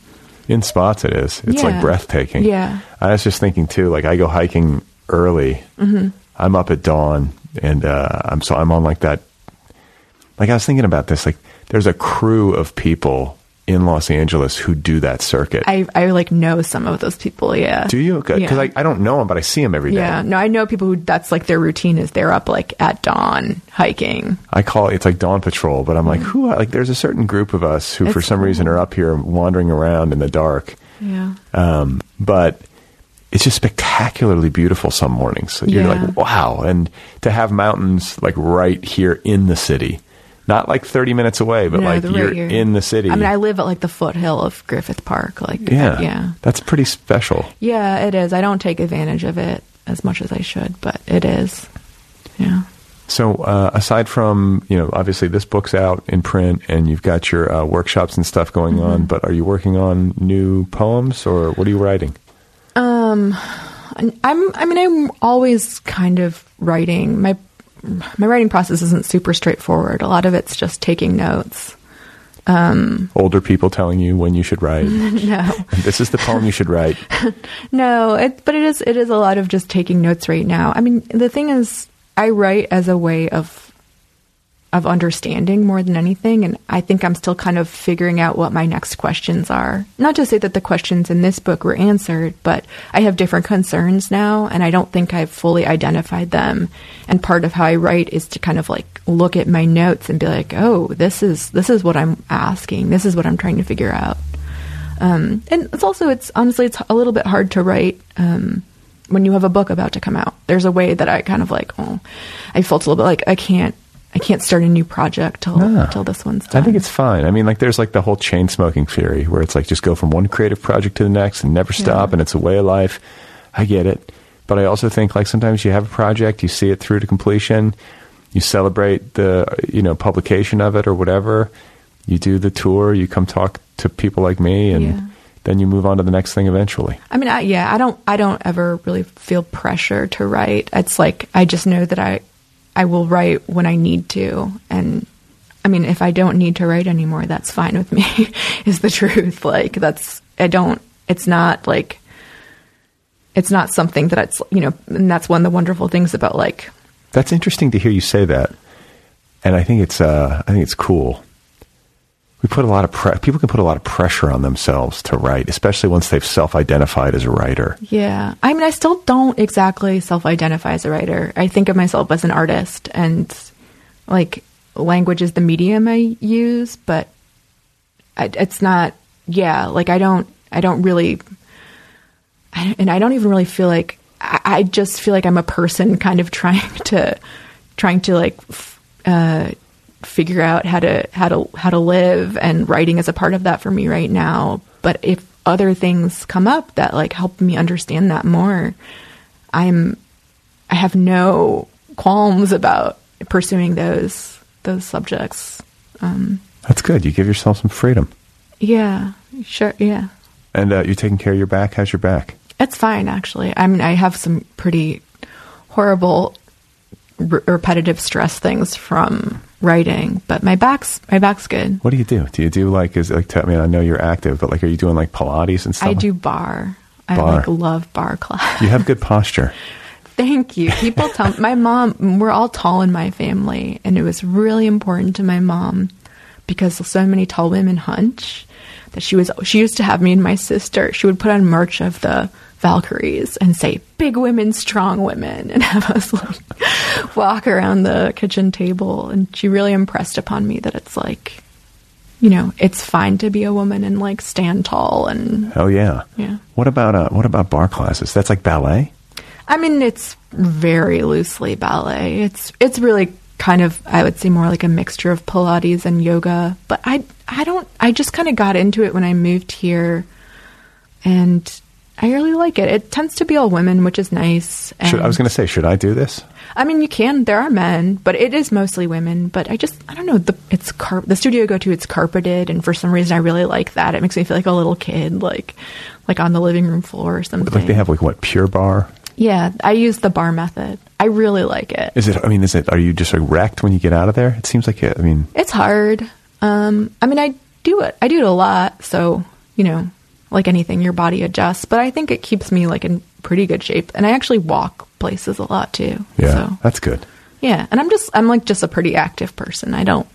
In spots, it is. It's like breathtaking. Yeah. I was just thinking too. Like I go hiking early. Mm-hmm. I'm up at dawn, and uh, I'm so I'm on like that. Like I was thinking about this. Like there's a crew of people in Los Angeles who do that circuit. I I like know some of those people. Yeah. do you? Because Yeah. I, I don't know them, but I see them every day. Yeah. No, I know people who that's like their routine is they're up like at dawn hiking. I call it, it's like dawn patrol, but I'm like, who? Like, there's a certain group of us who, for. It's some reason, are up here wandering around in the dark. Yeah. Um, but it's just spectacularly beautiful some mornings. You're Yeah. like, wow. And to have mountains like right here in the city, not like 30 minutes away, but No, like they're right you're in the city. I mean, I live at like the foothill of Griffith Park. Like, yeah. yeah, That's pretty special. yeah. It is. I don't take advantage of it as much as I should, but it is. Yeah. So, uh, aside from, you know, obviously this book's out in print and you've got your uh, workshops and stuff going Mm-hmm. on, but are you working on new poems or what are you writing? Um, I'm. I mean, I'm always kind of writing. My my writing process isn't super straightforward. A lot of it's just taking notes. Um, Older people telling you when you should write. No, this is the poem you should write. no. It, but it is. It is a lot of just taking notes right now. I mean, the thing is, I write as a way of of understanding more than anything, and I think I'm still kind of figuring out what my next questions are. Not to say that the questions in this book were answered, but I have different concerns now, and I don't think I've fully identified them. And part of how I write is to kind of like look at my notes and be like, "Oh, this is this is what I'm asking. This is what I'm trying to figure out." Um, and it's also it's honestly it's a little bit hard to write um, when you have a book about to come out. There's a way that I kind of like, oh, I felt a little bit like I can't I can't start a new project till Ah. till this one's done. I think it's fine. I mean, like, there's like the whole chain smoking theory where it's like just go from one creative project to the next and never stop, Yeah. and it's a way of life. I get it. But I also think like sometimes you have a project, you see it through to completion, you celebrate the, you know, publication of it or whatever, you do the tour, you come talk to people like me, and Yeah. then you move on to the next thing eventually. I mean, I, yeah, I don't I don't ever really feel pressure to write. It's like I just know that I I will write when I need to, and I mean, if I don't need to write anymore, that's fine with me. is the truth. Like that's I don't. It's not like it's not something that it's you know, and that's one of the wonderful things about like That's interesting to hear you say that, and I think it's uh, I think it's cool. We put a lot of pre- people can put a lot of pressure on themselves to write, especially once they've self-identified as a writer. Yeah. I mean, I still don't exactly self identify as a writer. I think of myself as an artist, and like language is the medium I use, but it's not, yeah, like I don't, I don't really, and I don't even really feel like, I, just feel like I'm a person kind of trying to, trying to like, uh, figure out how to how to how to live and writing is a part of that for me right now but if other things come up that like help me understand that more i'm i have no qualms about pursuing those those subjects um That's good. You give yourself some freedom, yeah sure yeah and uh, you're taking care of your back. How's your back? it's fine actually i mean i have some pretty horrible re- repetitive stress things from writing but my back's my back's good What do you do? Do you do like is like? I mean, I know you're active, but like, are you doing like Pilates and stuff? I do barre. I like love barre class. You have good posture. Thank you. People tell my mom we're all tall in my family, and it was really important to my mom because so many tall women hunch that she was she used to have me and my sister. She would put on merch of the Valkyries and say "big women, strong women," and have us like walk around the kitchen table. And she really impressed upon me that it's like, you know, it's fine to be a woman and like stand tall and Oh yeah. yeah. What about uh, what about barre classes? That's like ballet. I mean, it's very loosely ballet. It's it's really kind of I would say more like a mixture of Pilates and yoga. But I I don't I just kind of got into it when I moved here, and I really like it. It tends to be all women, which is nice. And, Should, I was going to say, should I do this? I mean, you can. There are men, but it is mostly women. But I just, I don't know. The it's car- the studio I go to. It's carpeted, and for some reason, I really like that. It makes me feel like a little kid, like like on the living room floor or something. Like they have like what Pure Barre? Yeah, I use the bar method. I really like it. Is it? I mean, is it? Are you just like wrecked when you get out of there? It seems like it. I mean, It's hard. Um, I mean, I do it. I do it a lot. So you know, like anything, your body adjusts. But I think it keeps me like in pretty good shape. And I actually walk places a lot too. yeah, So that's good. yeah, and I'm just I'm like just a pretty active person. I don't.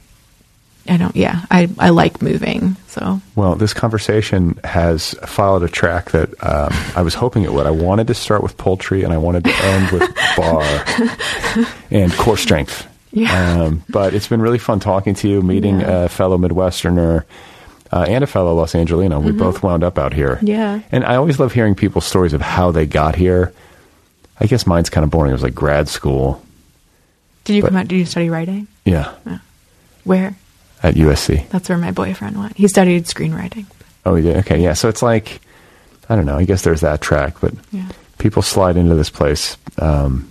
I don't. Yeah, I I like moving. So Well, this conversation has followed a track that um, I was hoping it would. I wanted to start with poultry, and I wanted to end with barre and core strength. Yeah. Um, but it's been really fun talking to you, meeting Yeah. a fellow Midwesterner uh, and a fellow Los Angelino. We both wound up out here. Mm-hmm. Yeah. And I always love hearing people's stories of how they got here. I guess mine's kind of boring. It was like grad school. did you But- come out? Did you study writing? Yeah, Where? at USC. That's where my boyfriend went. He studied screenwriting. Oh, yeah. Okay. Yeah. So it's like, I don't know. I guess there's that track, but Yeah. people slide into this place um,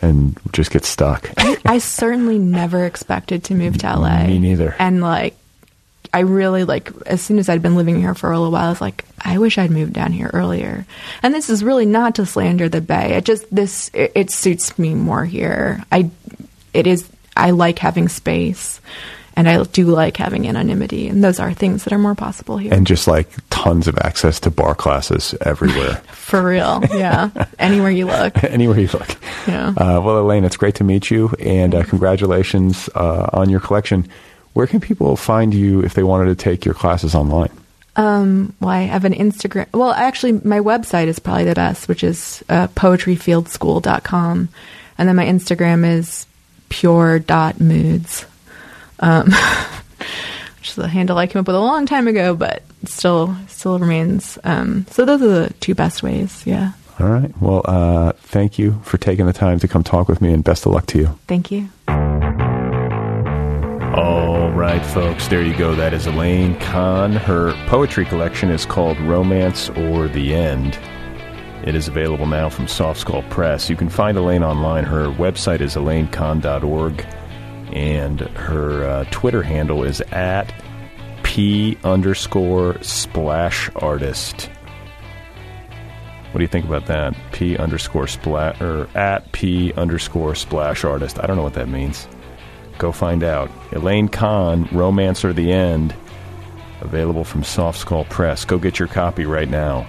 and just get stuck. I certainly never expected to move to LA. Me neither. And like, I really like as soon as I'd been living here for a little while, I was like, I wish I'd moved down here earlier. And this is really not to slander the Bay. It just this it, it suits me more here. I it is I like having space, and I do like having anonymity, and those are things that are more possible here. and just like tons of access to barre classes everywhere, for real, yeah. Anywhere you look, anywhere you look. yeah. Uh, well, Elaine, it's great to meet you, and uh, congratulations uh, on your collection. Where can people find you if they wanted to take your classes online? Um, well, I have an Instagram. Well, actually, my website is probably the best, which is uh, poetryfieldschool.com. And then my Instagram is pure.moods, um, which is a handle I came up with a long time ago, but still still remains. Um, so those are the two best ways. Yeah. All right. Well, uh, thank you for taking the time to come talk with me, and best of luck to you. Thank you. All right, folks, there you go. That is Elaine Kahn. Her poetry collection is called Romance or the End. It is available now from Soft Skull Press. You can find Elaine online. Her website is elainekahn.org, and her uh, Twitter handle is at p underscore splash artist. What do you think about that? P underscore splash or at p underscore splash artist. I don't know what that means. Go find out. Elaine Kahn, Romance or the End, available from Soft Skull Press. Go get your copy right now.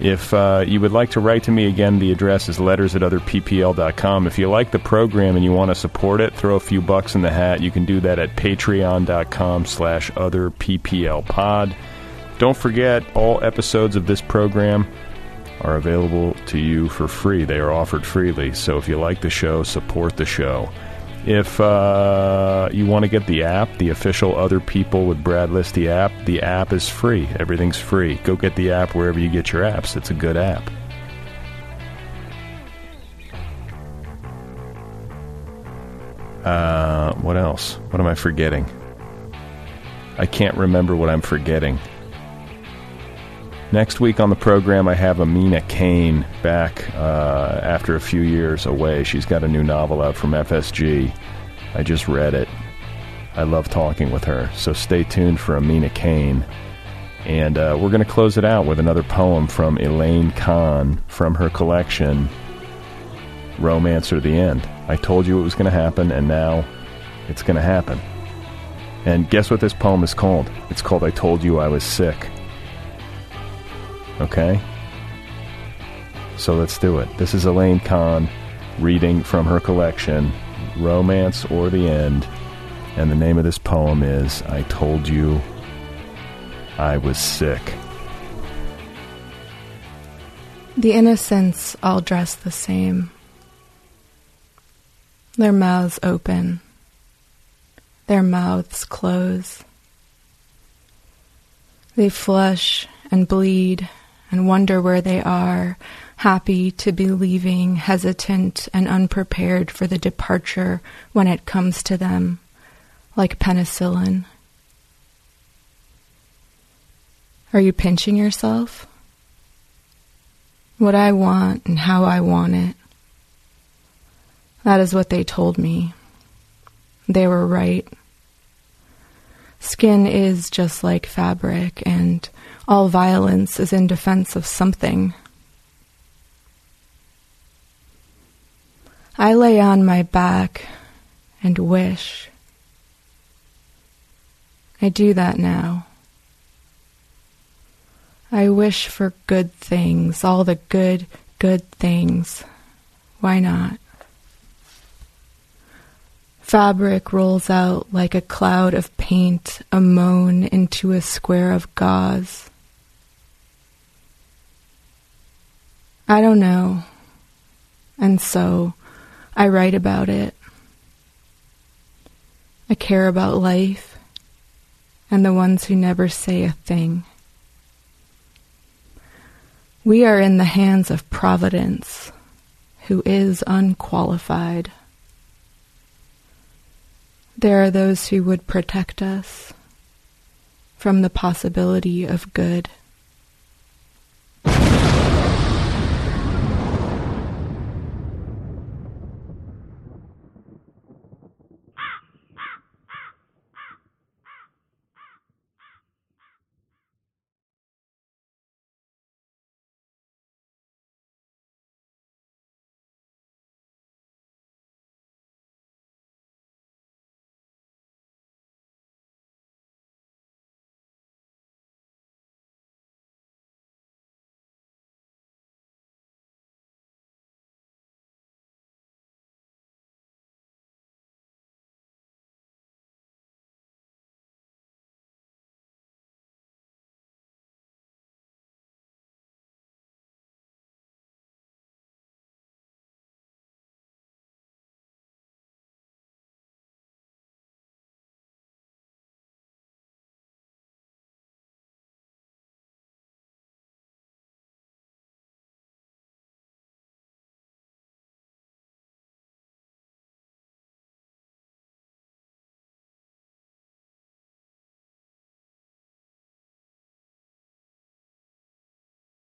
If uh, you would like to write to me again, the address is letters at otherppl.com. If you like the program and you want to support it, throw a few bucks in the hat. You can do that at patreon.com slash otherpplpod. Don't forget, all episodes of this program are available to you for free. They are offered freely. So if you like the show, support the show. If uh, you want to get the app, the official Other People with Brad Listi app, the app is free. Everything's free. Go get the app wherever you get your apps. It's a good app. Uh, what else? What am I forgetting? I can't remember what I'm forgetting. Next week on the program, I have Amina Cain back uh, after a few years away. She's got a new novel out from FSG. I just read it. I love talking with her. So stay tuned for Amina Cain. And uh, we're going to close it out with another poem from Elaine Kahn from her collection, Romance or the End. I told you it was going to happen, and now it's going to happen. And guess what this poem is called? It's called I Told You I Was Sick. Okay? So let's do it. This is Elaine Kahn reading from her collection, Romance or the End. And the name of this poem is I Told You I Was Sick. The innocents all dress the same. Their mouths open, their mouths close. They flush and bleed and wonder where they are, happy to be leaving, hesitant and unprepared for the departure when it comes to them, like penicillin. Are you pinching yourself? What I want and how I want it. That is what they told me. They were right. Skin is just like fabric, and all violence is in defense of something. I lay on my back and wish. I do that now. I wish for good things, all the good, good things. Why not? Fabric rolls out like a cloud of paint, a moan into a square of gauze. I don't know. And so I write about it. I care about life and the ones who never say a thing. We are in the hands of Providence, who is unqualified. There are those who would protect us from the possibility of good.